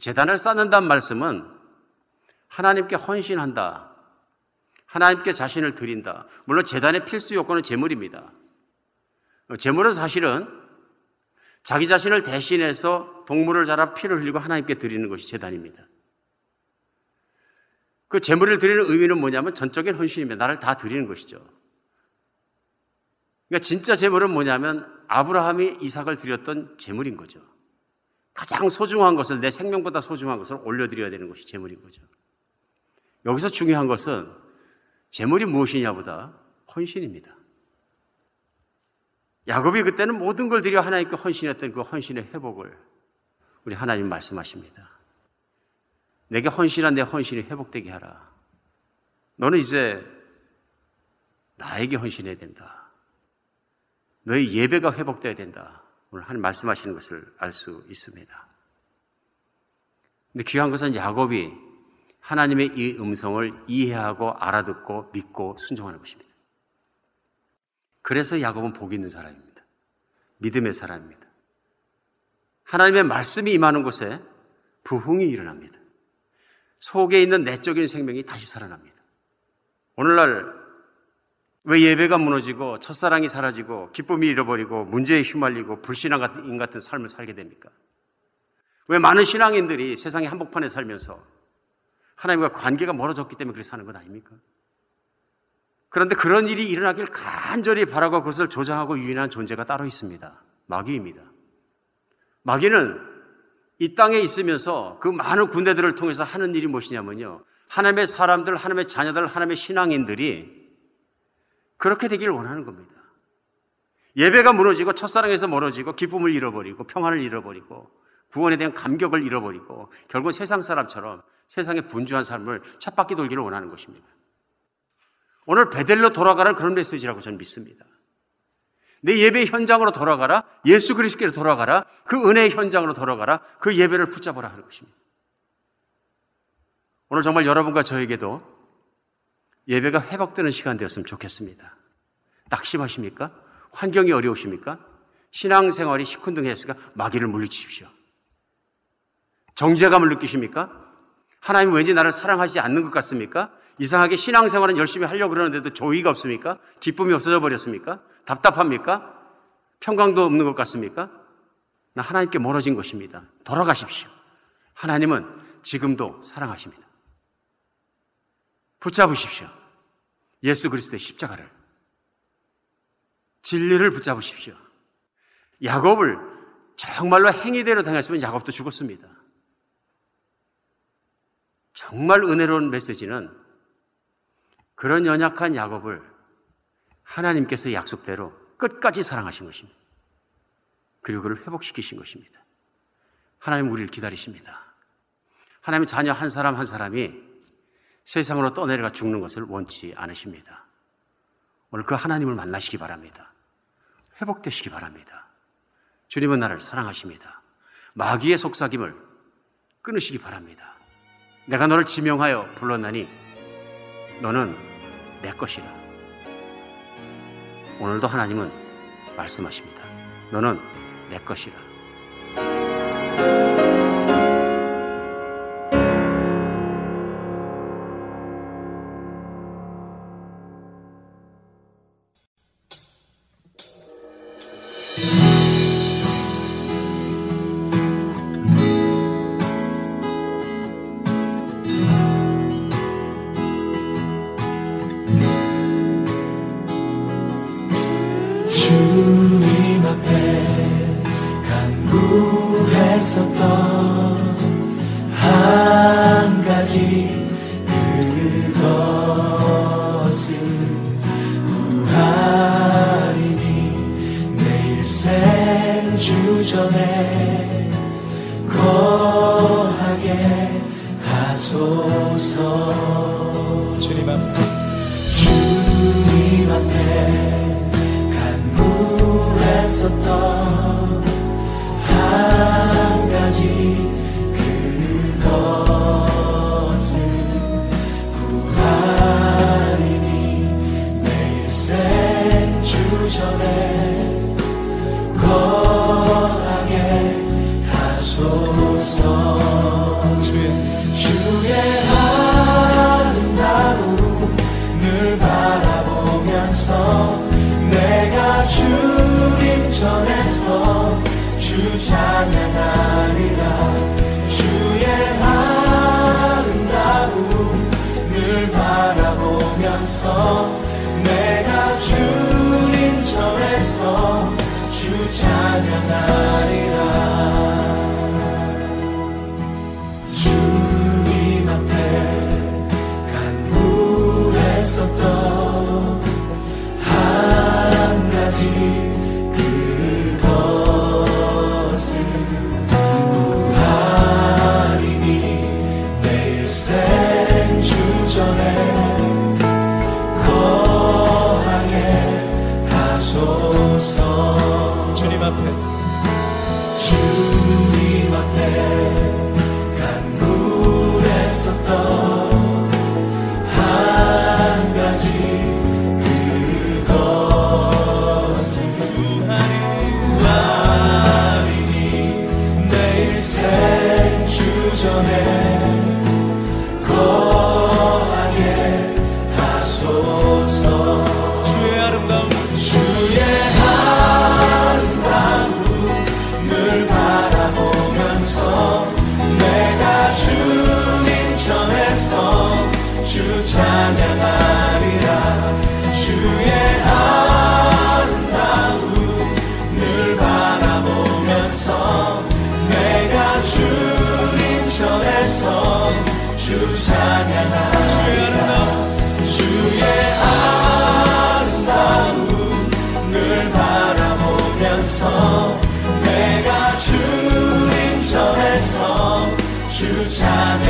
재단을 쌓는다는 말씀은 하나님께 헌신한다. 하나님께 자신을 드린다. 물론 재단의 필수 요건은 재물입니다. 재물은 사실은 자기 자신을 대신해서 동물을 자라 피를 흘리고 하나님께 드리는 것이 재단입니다. 그 재물을 드리는 의미는 뭐냐면 전적인 헌신입니다. 나를 다 드리는 것이죠. 그러니까 진짜 재물은 뭐냐면 아브라함이 이삭을 드렸던 재물인 거죠. 가장 소중한 것을 내 생명보다 소중한 것을 올려드려야 되는 것이 재물인 거죠. 여기서 중요한 것은 재물이 무엇이냐보다 헌신입니다. 야곱이 그때는 모든 걸 드려 하나님께 헌신했던 그 헌신의 회복을 우리 하나님 말씀하십니다. 내게 헌신한 내 헌신이 회복되게 하라. 너는 이제 나에게 헌신해야 된다. 너의 예배가 회복돼야 된다. 오늘 하나님 말씀하시는 것을 알 수 있습니다. 근데 귀한 것은 야곱이 하나님의 이 음성을 이해하고 알아듣고 믿고 순종하는 것입니다. 그래서 야곱은 복이 있는 사람입니다. 믿음의 사람입니다. 하나님의 말씀이 임하는 곳에 부흥이 일어납니다. 속에 있는 내적인 생명이 다시 살아납니다. 오늘날 왜 예배가 무너지고 첫사랑이 사라지고 기쁨이 잃어버리고 문제에 휘말리고 불신앙인 같은 삶을 살게 됩니까? 왜 많은 신앙인들이 세상의 한복판에 살면서 하나님과 관계가 멀어졌기 때문에 그렇게 사는 것 아닙니까? 그런데 그런 일이 일어나길 간절히 바라고 그것을 조장하고 유인한 존재가 따로 있습니다. 마귀입니다. 마귀는 이 땅에 있으면서 그 많은 군대들을 통해서 하는 일이 무엇이냐면요. 하나님의 사람들, 하나님의 자녀들, 하나님의 신앙인들이 그렇게 되기를 원하는 겁니다. 예배가 무너지고 첫사랑에서 멀어지고 기쁨을 잃어버리고 평안을 잃어버리고 구원에 대한 감격을 잃어버리고 결국 세상 사람처럼 세상에 분주한 삶을 찻바퀴 돌기를 원하는 것입니다. 오늘 베델로 돌아가라는 그런 메시지라고 저는 믿습니다. 내 예배 현장으로 돌아가라. 예수 그리스도로 돌아가라. 그 은혜의 현장으로 돌아가라. 그 예배를 붙잡으라 하는 것입니다. 오늘 정말 여러분과 저에게도 예배가 회복되는 시간 되었으면 좋겠습니다. 낙심하십니까? 환경이 어려우십니까? 신앙생활이 시큰둥했으니까 마귀를 물리치십시오. 정죄감을 느끼십니까? 하나님 왠지 나를 사랑하지 않는 것 같습니까? 이상하게 신앙생활은 열심히 하려고 그러는데도 조의가 없습니까? 기쁨이 없어져 버렸습니까? 답답합니까? 평강도 없는 것 같습니까? 나 하나님께 멀어진 것입니다. 돌아가십시오. 하나님은 지금도 사랑하십니다. 붙잡으십시오. 예수 그리스도의 십자가를. 진리를 붙잡으십시오. 야곱을 정말로 행위대로 당했으면 야곱도 죽었습니다. 정말 은혜로운 메시지는 그런 연약한 야곱을 하나님께서 약속대로 끝까지 사랑하신 것입니다. 그리고 그를 회복시키신 것입니다. 하나님 우리를 기다리십니다. 하나님 자녀 한 사람 한 사람이 세상으로 떠내려가 죽는 것을 원치 않으십니다. 오늘 그 하나님을 만나시기 바랍니다. 회복되시기 바랍니다. 주님은 나를 사랑하십니다. 마귀의 속삭임을 끊으시기 바랍니다. 내가 너를 지명하여 불렀나니 너는 내 것이라. 오늘도 하나님은 말씀하십니다. 너는 내 것이라. 찬성 내가 주님 절에서 주 찬양하리. 주 자매.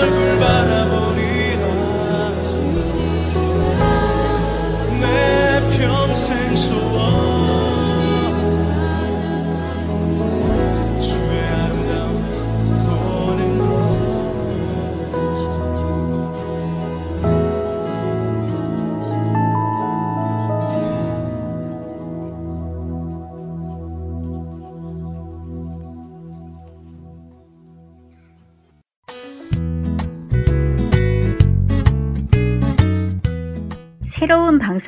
goodbye.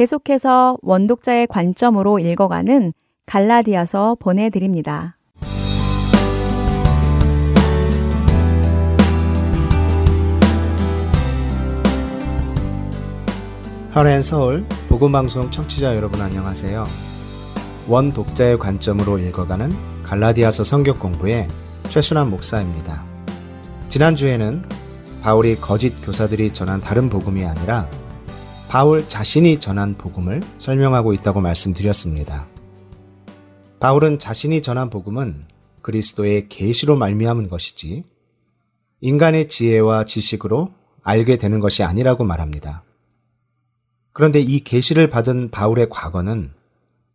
계속해서 원독자의 관점으로 읽어가는 갈라디아서 보내드립니다. 하렌 서울 복음방송 청취자 여러분 안녕하세요. 원 독자의 관점으로 읽어가는 갈라디아서 성격 공부의 최순환 목사입니다. 지난주에는 바울이 거짓 교사들이 전한 다른 복음이 아니라 바울 자신이 전한 복음을 설명하고 있다고 말씀드렸습니다. 바울은 자신이 전한 복음은 그리스도의 계시로 말미암은 것이지 인간의 지혜와 지식으로 알게 되는 것이 아니라고 말합니다. 그런데 이 계시를 받은 바울의 과거는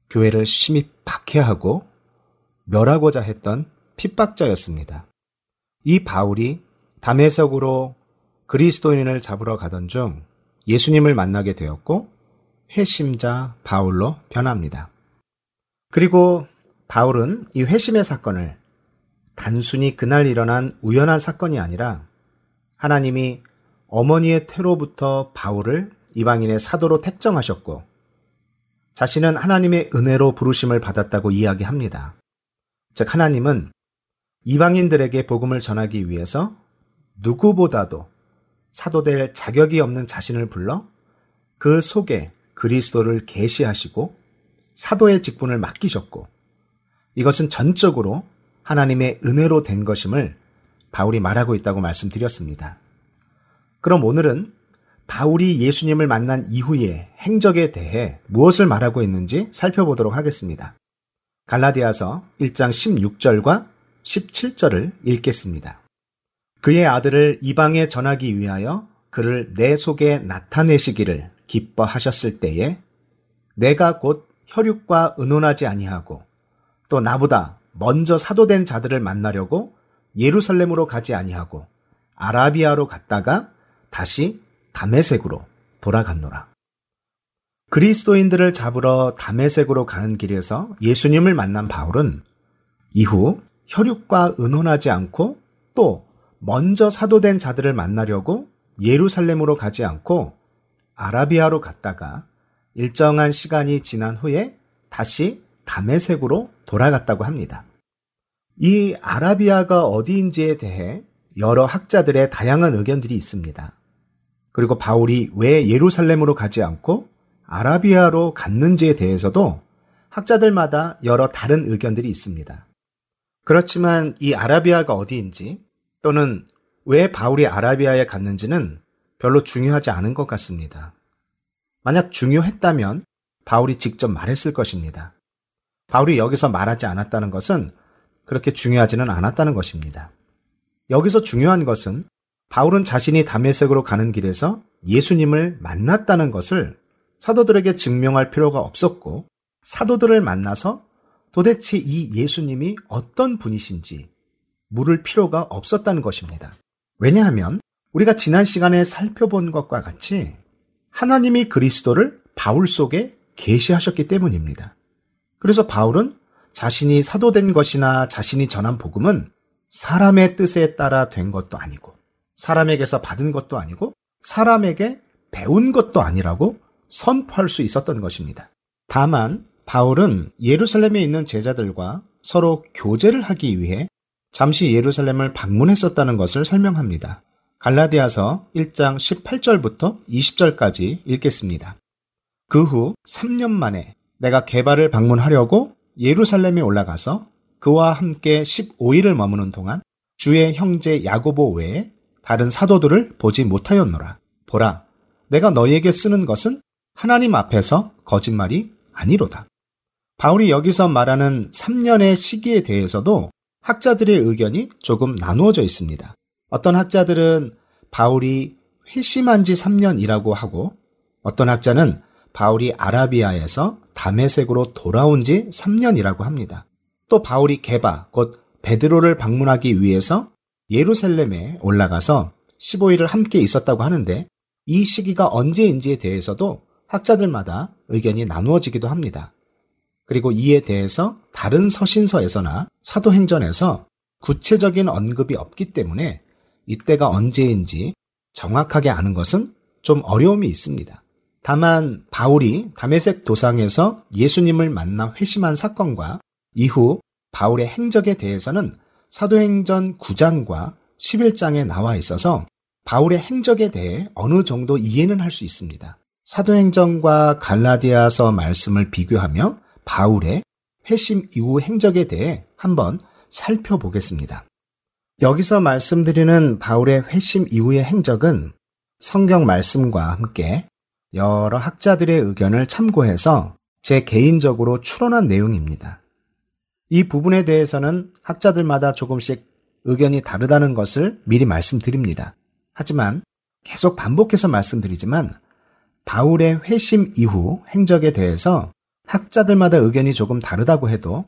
교회를 심히 박해하고 멸하고자 했던 핍박자였습니다. 이 바울이 담에석으로 그리스도인을 잡으러 가던 중 예수님을 만나게 되었고 회심자 바울로 변합니다. 그리고 바울은 이 회심의 사건을 단순히 그날 일어난 우연한 사건이 아니라 하나님이 어머니의 태로부터 바울을 이방인의 사도로 택정하셨고 자신은 하나님의 은혜로 부르심을 받았다고 이야기합니다. 즉 하나님은 이방인들에게 복음을 전하기 위해서 누구보다도 사도될 자격이 없는 자신을 불러 그 속에 그리스도를 계시하시고 사도의 직분을 맡기셨고 이것은 전적으로 하나님의 은혜로 된 것임을 바울이 말하고 있다고 말씀드렸습니다. 그럼 오늘은 바울이 예수님을 만난 이후의 행적에 대해 무엇을 말하고 있는지 살펴보도록 하겠습니다. 갈라디아서 1장 16절과 17절을 읽겠습니다. 그의 아들을 이방에 전하기 위하여 그를 내 속에 나타내시기를 기뻐하셨을 때에 내가 곧 혈육과 의논하지 아니하고 또 나보다 먼저 사도된 자들을 만나려고 예루살렘으로 가지 아니하고 아라비아로 갔다가 다시 담에색으로 돌아갔노라. 그리스도인들을 잡으러 담에색으로 가는 길에서 예수님을 만난 바울은 이후 혈육과 의논하지 않고 또 먼저 사도된 자들을 만나려고 예루살렘으로 가지 않고 아라비아로 갔다가 일정한 시간이 지난 후에 다시 담에색으로 돌아갔다고 합니다. 이 아라비아가 어디인지에 대해 여러 학자들의 다양한 의견들이 있습니다. 그리고 바울이 왜 예루살렘으로 가지 않고 아라비아로 갔는지에 대해서도 학자들마다 여러 다른 의견들이 있습니다. 그렇지만 이 아라비아가 어디인지 또는 왜 바울이 아라비아에 갔는지는 별로 중요하지 않은 것 같습니다. 만약 중요했다면 바울이 직접 말했을 것입니다. 바울이 여기서 말하지 않았다는 것은 그렇게 중요하지는 않았다는 것입니다. 여기서 중요한 것은 바울은 자신이 담메색으로 가는 길에서 예수님을 만났다는 것을 사도들에게 증명할 필요가 없었고 사도들을 만나서 도대체 이 예수님이 어떤 분이신지 물을 필요가 없었다는 것입니다. 왜냐하면 우리가 지난 시간에 살펴본 것과 같이 하나님이 그리스도를 바울 속에 계시하셨기 때문입니다. 그래서 바울은 자신이 사도된 것이나 자신이 전한 복음은 사람의 뜻에 따라 된 것도 아니고 사람에게서 받은 것도 아니고 사람에게 배운 것도 아니라고 선포할 수 있었던 것입니다. 다만 바울은 예루살렘에 있는 제자들과 서로 교제를 하기 위해 잠시 예루살렘을 방문했었다는 것을 설명합니다. 갈라디아서 1장 18절부터 20절까지 읽겠습니다. 그 후 3년 만에 내가 개발을 방문하려고 예루살렘에 올라가서 그와 함께 15일을 머무는 동안 주의 형제 야고보 외에 다른 사도들을 보지 못하였노라. 보라, 내가 너희에게 쓰는 것은 하나님 앞에서 거짓말이 아니로다. 바울이 여기서 말하는 3년의 시기에 대해서도 학자들의 의견이 조금 나누어져 있습니다. 어떤 학자들은 바울이 회심한 지 3년이라고 하고 어떤 학자는 바울이 아라비아에서 다메색으로 돌아온 지 3년이라고 합니다. 또 바울이 게바, 곧 베드로를 방문하기 위해서 예루살렘에 올라가서 15일을 함께 있었다고 하는데 이 시기가 언제인지에 대해서도 학자들마다 의견이 나누어지기도 합니다. 그리고 이에 대해서 다른 서신서에서나 사도행전에서 구체적인 언급이 없기 때문에 이때가 언제인지 정확하게 아는 것은 좀 어려움이 있습니다. 다만 바울이 담에색 도상에서 예수님을 만나 회심한 사건과 이후 바울의 행적에 대해서는 사도행전 9장과 11장에 나와 있어서 바울의 행적에 대해 어느 정도 이해는 할 수 있습니다. 사도행전과 갈라디아서 말씀을 비교하며 바울의 회심 이후 행적에 대해 한번 살펴보겠습니다. 여기서 말씀드리는 바울의 회심 이후의 행적은 성경 말씀과 함께 여러 학자들의 의견을 참고해서 제 개인적으로 추론한 내용입니다. 이 부분에 대해서는 학자들마다 조금씩 의견이 다르다는 것을 미리 말씀드립니다. 하지만 계속 반복해서 말씀드리지만 바울의 회심 이후 행적에 대해서 학자들마다 의견이 조금 다르다고 해도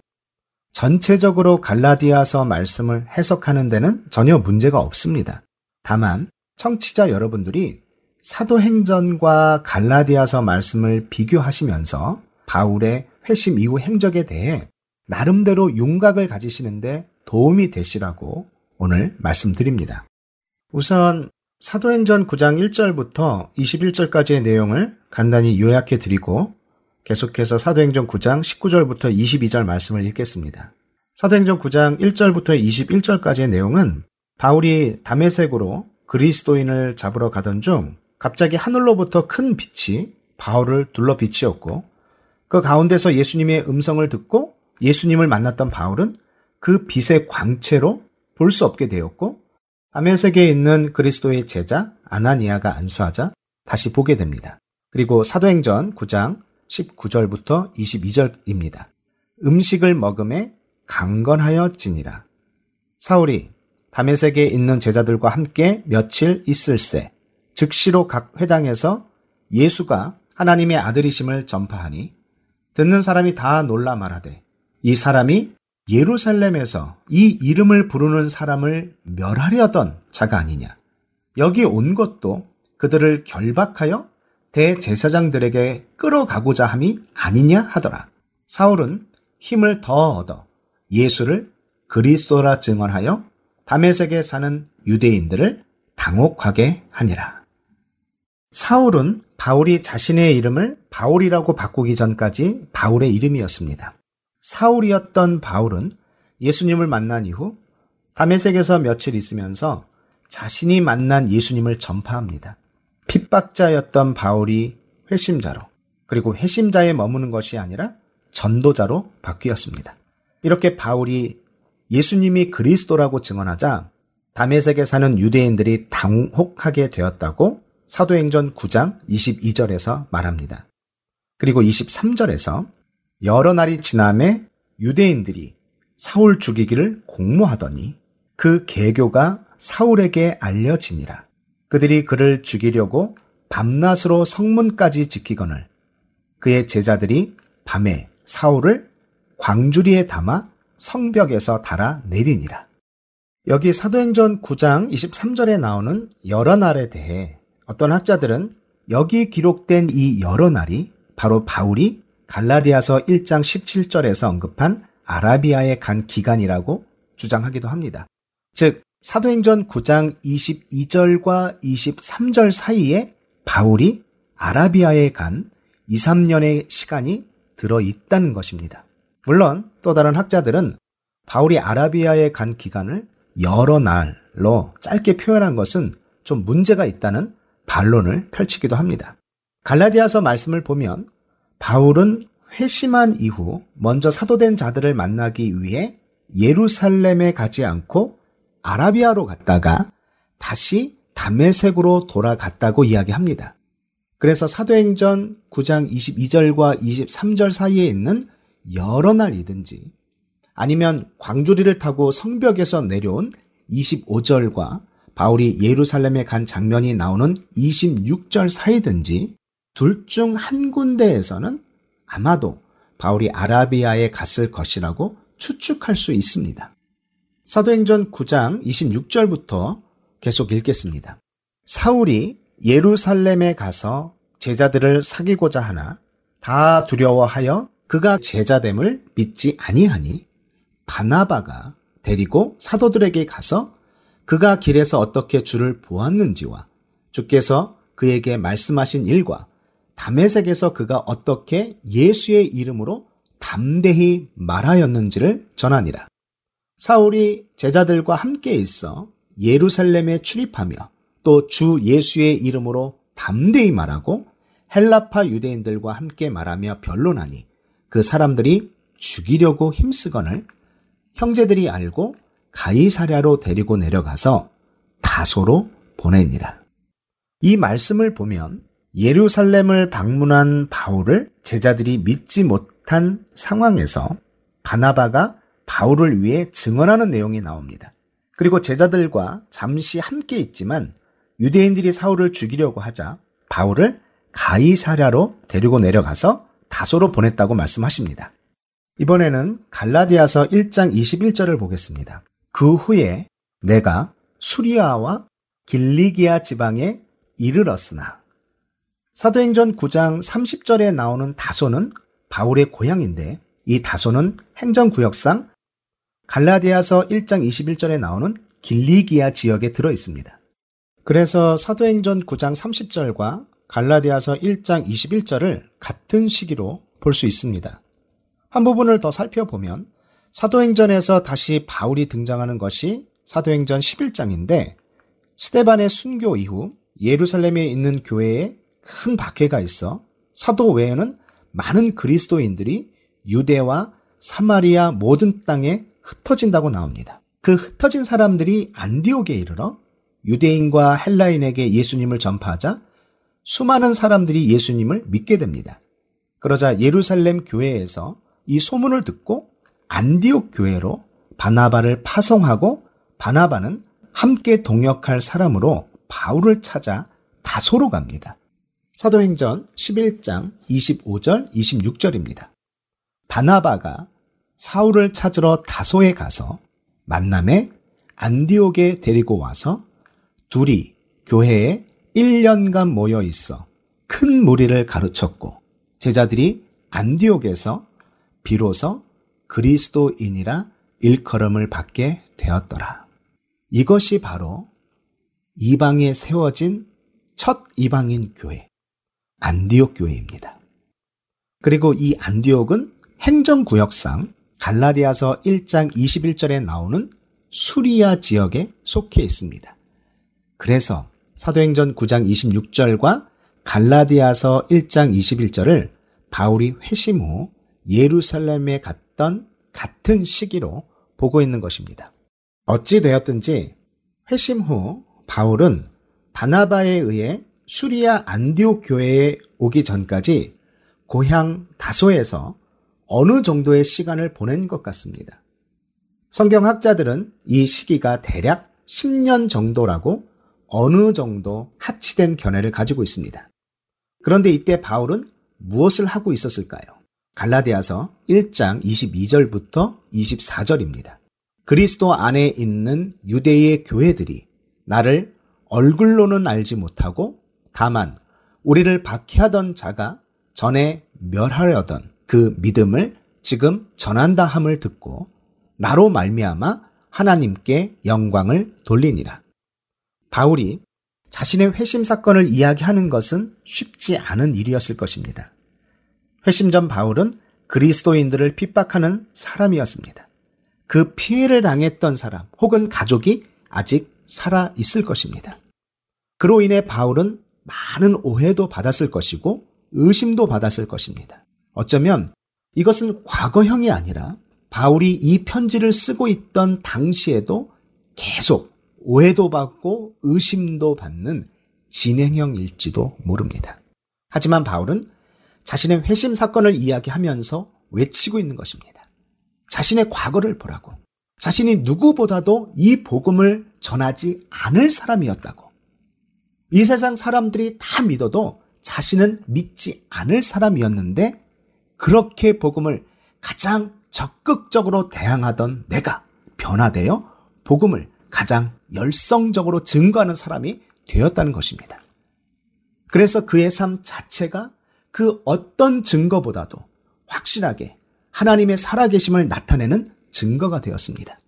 전체적으로 갈라디아서 말씀을 해석하는 데는 전혀 문제가 없습니다. 다만 청취자 여러분들이 사도행전과 갈라디아서 말씀을 비교하시면서 바울의 회심 이후 행적에 대해 나름대로 윤곽을 가지시는데 도움이 되시라고 오늘 말씀드립니다. 우선 사도행전 9장 1절부터 21절까지의 내용을 간단히 요약해 드리고 계속해서 사도행전 9장 19절부터 22절 말씀을 읽겠습니다. 사도행전 9장 1절부터 21절까지의 내용은 바울이 담에색으로 그리스도인을 잡으러 가던 중 갑자기 하늘로부터 큰 빛이 바울을 둘러 비치었고 그 가운데서 예수님의 음성을 듣고 예수님을 만났던 바울은 그 빛의 광채로 볼 수 없게 되었고 다메섹에 있는 그리스도의 제자 아나니아가 안수하자 다시 보게 됩니다. 그리고 사도행전 9장 19절부터 22절입니다. 음식을 먹음에 강건하여지니라. 사울이 다메섹에 있는 제자들과 함께 며칠 있을새 즉시로 각 회당에서 예수가 하나님의 아들이심을 전파하니 듣는 사람이 다 놀라 말하되 이 사람이 예루살렘에서 이 이름을 부르는 사람을 멸하려던 자가 아니냐. 여기 온 것도 그들을 결박하여 대제사장들에게 끌어가고자 함이 아니냐 하더라. 사울은 힘을 더 얻어 예수를 그리스도라 증언하여 다메섹에 사는 유대인들을 당혹하게 하니라. 사울은 바울이 자신의 이름을 바울이라고 바꾸기 전까지 바울의 이름이었습니다. 사울이었던 바울은 예수님을 만난 이후 다메섹에서 며칠 있으면서 자신이 만난 예수님을 전파합니다. 핍박자였던 바울이 회심자로 그리고 회심자에 머무는 것이 아니라 전도자로 바뀌었습니다. 이렇게 바울이 예수님이 그리스도라고 증언하자 다메섹에 사는 유대인들이 당혹하게 되었다고 사도행전 9장 22절에서 말합니다. 그리고 23절에서 여러 날이 지남에 유대인들이 사울 죽이기를 공모하더니 그 계교가 사울에게 알려지니라. 그들이 그를 죽이려고 밤낮으로 성문까지 지키거늘 그의 제자들이 밤에 사울을 광주리에 담아 성벽에서 달아 내리니라. 여기 사도행전 9장 23절에 나오는 여러 날에 대해 어떤 학자들은 여기 기록된 이 여러 날이 바로 바울이 갈라디아서 1장 17절에서 언급한 아라비아에 간 기간이라고 주장하기도 합니다. 즉, 사도행전 9장 22절과 23절 사이에 바울이 아라비아에 간 2, 3년의 시간이 들어 있다는 것입니다. 물론 또 다른 학자들은 바울이 아라비아에 간 기간을 여러 날로 짧게 표현한 것은 좀 문제가 있다는 반론을 펼치기도 합니다. 갈라디아서 말씀을 보면 바울은 회심한 이후 먼저 사도된 자들을 만나기 위해 예루살렘에 가지 않고 아라비아로 갔다가 다시 담메색으로 돌아갔다고 이야기합니다. 그래서 사도행전 9장 22절과 23절 사이에 있는 여러 날이든지 아니면 광주리를 타고 성벽에서 내려온 25절과 바울이 예루살렘에 간 장면이 나오는 26절 사이든지 둘 중 한 군데에서는 아마도 바울이 아라비아에 갔을 것이라고 추측할 수 있습니다. 사도행전 9장 26절부터 계속 읽겠습니다. 사울이 예루살렘에 가서 제자들을 사귀고자 하나 다 두려워하여 그가 제자됨을 믿지 아니하니 바나바가 데리고 사도들에게 가서 그가 길에서 어떻게 주를 보았는지와 주께서 그에게 말씀하신 일과 담에색에서 그가 어떻게 예수의 이름으로 담대히 말하였는지를 전하니라. 사울이 제자들과 함께 있어 예루살렘에 출입하며 또 주 예수의 이름으로 담대히 말하고 헬라파 유대인들과 함께 말하며 변론하니 그 사람들이 죽이려고 힘쓰거늘 형제들이 알고 가이사랴로 데리고 내려가서 다소로 보내니라. 이 말씀을 보면 예루살렘을 방문한 바울을 제자들이 믿지 못한 상황에서 바나바가 바울을 위해 증언하는 내용이 나옵니다. 그리고 제자들과 잠시 함께 있지만 유대인들이 사울을 죽이려고 하자 바울을 가이사랴로 데리고 내려가서 다소로 보냈다고 말씀하십니다. 이번에는 갈라디아서 1장 21절을 보겠습니다. 그 후에 내가 수리아와 길리기아 지방에 이르렀으나 사도행전 9장 30절에 나오는 다소는 바울의 고향인데 이 다소는 행정구역상 갈라디아서 1장 21절에 나오는 길리기아 지역에 들어 있습니다. 그래서 사도행전 9장 30절과 갈라디아서 1장 21절을 같은 시기로 볼 수 있습니다. 한 부분을 더 살펴보면 사도행전에서 다시 바울이 등장하는 것이 사도행전 11장인데 스테반의 순교 이후 예루살렘에 있는 교회에 큰 박해가 있어 사도 외에는 많은 그리스도인들이 유대와 사마리아 모든 땅에 흩어진다고 나옵니다. 그 흩어진 사람들이 안디옥에 이르러 유대인과 헬라인에게 예수님을 전파하자 수많은 사람들이 예수님을 믿게 됩니다. 그러자 예루살렘 교회에서 이 소문을 듣고 안디옥 교회로 바나바를 파송하고 바나바는 함께 동역할 사람으로 바울을 찾아 다소로 갑니다. 사도행전 11장 25절 26절입니다. 바나바가 사울을 찾으러 다소에 가서 만남에 안디옥에 데리고 와서 둘이 교회에 1년간 모여 있어 큰 무리를 가르쳤고 제자들이 안디옥에서 비로소 그리스도인이라 일컬음을 받게 되었더라. 이것이 바로 이방에 세워진 첫 이방인 교회, 안디옥 교회입니다. 그리고 이 안디옥은 행정구역상 갈라디아서 1장 21절에 나오는 수리아 지역에 속해 있습니다. 그래서 사도행전 9장 26절과 갈라디아서 1장 21절을 바울이 회심 후 예루살렘에 갔던 같은 시기로 보고 있는 것입니다. 어찌 되었든지 회심 후 바울은 바나바에 의해 수리아 안디옥 교회에 오기 전까지 고향 다소에서 어느 정도의 시간을 보낸 것 같습니다. 성경학자들은 이 시기가 대략 10년 정도라고 어느 정도 합치된 견해를 가지고 있습니다. 그런데 이때 바울은 무엇을 하고 있었을까요? 갈라디아서 1장 22절부터 24절입니다. 그리스도 안에 있는 유대의 교회들이 나를 얼굴로는 알지 못하고 다만 우리를 박해하던 자가 전에 멸하려던 그 믿음을 지금 전한다 함을 듣고 나로 말미암아 하나님께 영광을 돌리니라. 바울이 자신의 회심 사건을 이야기하는 것은 쉽지 않은 일이었을 것입니다. 회심 전 바울은 그리스도인들을 핍박하는 사람이었습니다. 그 피해를 당했던 사람 혹은 가족이 아직 살아 있을 것입니다. 그로 인해 바울은 많은 오해도 받았을 것이고 의심도 받았을 것입니다. 어쩌면 이것은 과거형이 아니라 바울이 이 편지를 쓰고 있던 당시에도 계속 오해도 받고 의심도 받는 진행형일지도 모릅니다. 하지만 바울은 자신의 회심 사건을 이야기하면서 외치고 있는 것입니다. 자신의 과거를 보라고. 자신이 누구보다도 이 복음을 전하지 않을 사람이었다고. 이 세상 사람들이 다 믿어도 자신은 믿지 않을 사람이었는데 그렇게 복음을 가장 적극적으로 대항하던 내가 변화되어 복음을 가장 열성적으로 증거하는 사람이 되었다는 것입니다. 그래서 그의 삶 자체가 그 어떤 증거보다도 확실하게 하나님의 살아계심을 나타내는 증거가 되었습니다.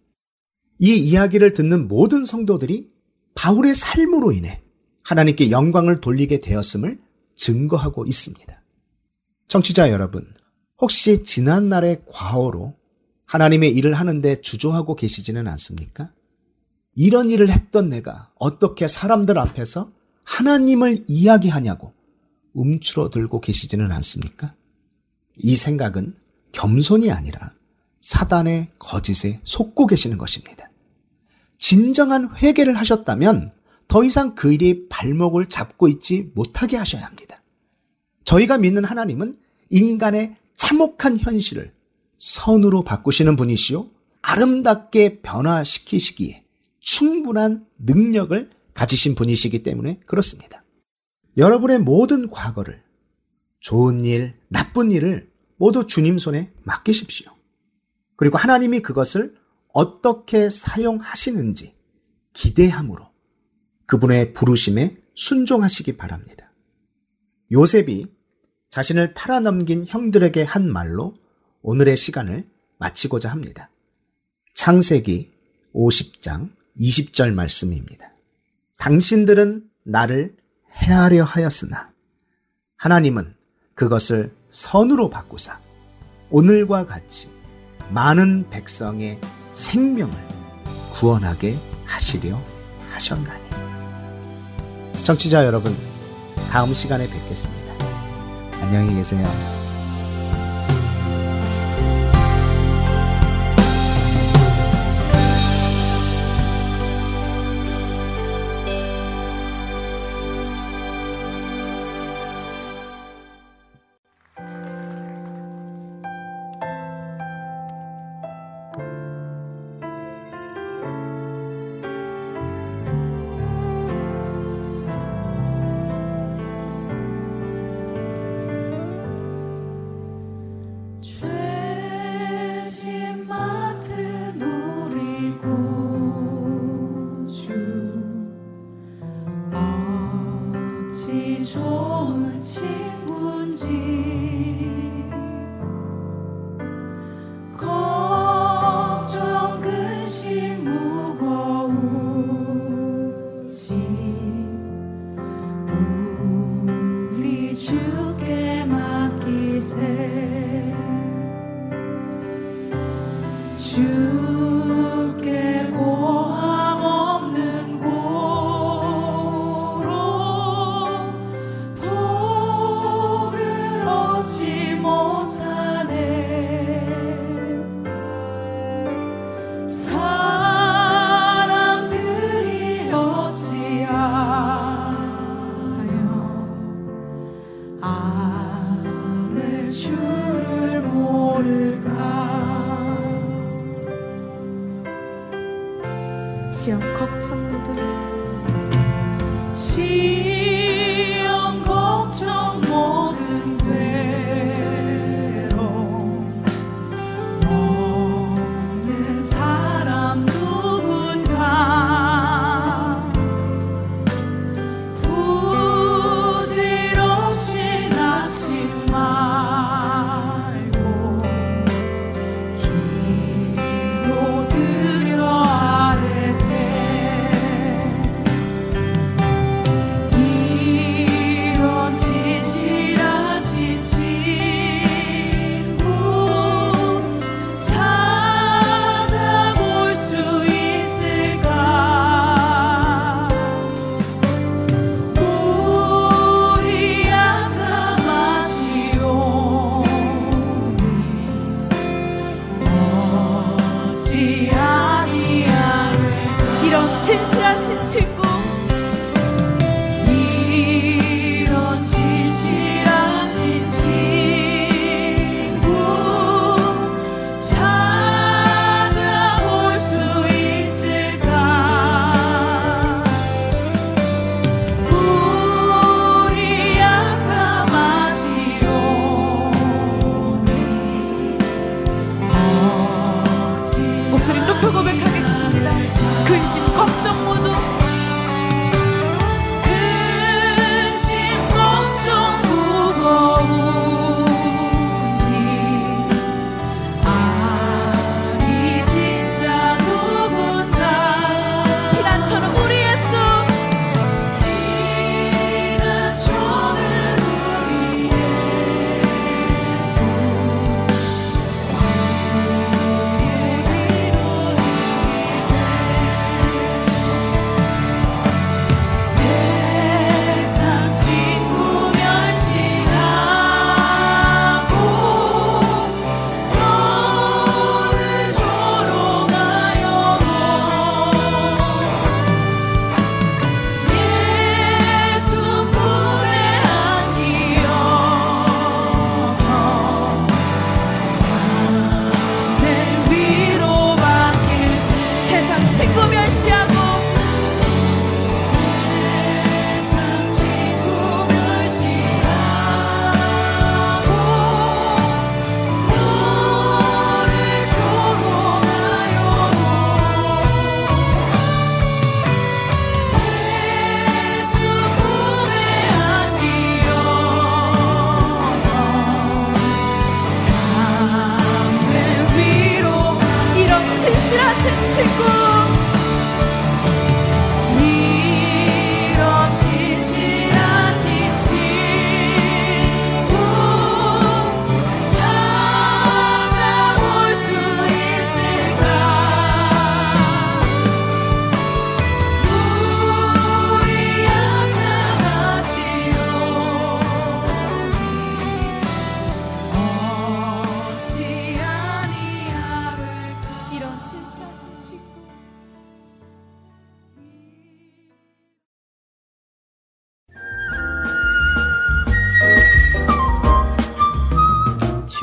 이 이야기를 듣는 모든 성도들이 바울의 삶으로 인해 하나님께 영광을 돌리게 되었음을 증거하고 있습니다. 청취자 여러분, 혹시 지난날의 과오로 하나님의 일을 하는데 주저하고 계시지는 않습니까? 이런 일을 했던 내가 어떻게 사람들 앞에서 하나님을 이야기하냐고 움츠러들고 계시지는 않습니까? 이 생각은 겸손이 아니라 사단의 거짓에 속고 계시는 것입니다. 진정한 회개를 하셨다면 더 이상 그 일이 발목을 잡고 있지 못하게 하셔야 합니다. 저희가 믿는 하나님은 인간의 참혹한 현실을 선으로 바꾸시는 분이시요. 아름답게 변화시키시기에 충분한 능력을 가지신 분이시기 때문에 그렇습니다. 여러분의 모든 과거를 좋은 일, 나쁜 일을 모두 주님 손에 맡기십시오. 그리고 하나님이 그것을 어떻게 사용하시는지 기대함으로 그분의 부르심에 순종하시기 바랍니다. 요셉이 자신을 팔아넘긴 형들에게 한 말로 오늘의 시간을 마치고자 합니다. 창세기 50장 20절 말씀입니다. 당신들은 나를 해하려 하였으나 하나님은 그것을 선으로 바꾸사 오늘과 같이 많은 백성의 생명을 구원하게 하시려 하셨나니. 정치자 여러분, 다음 시간에 뵙겠습니다. 안녕히 계세요.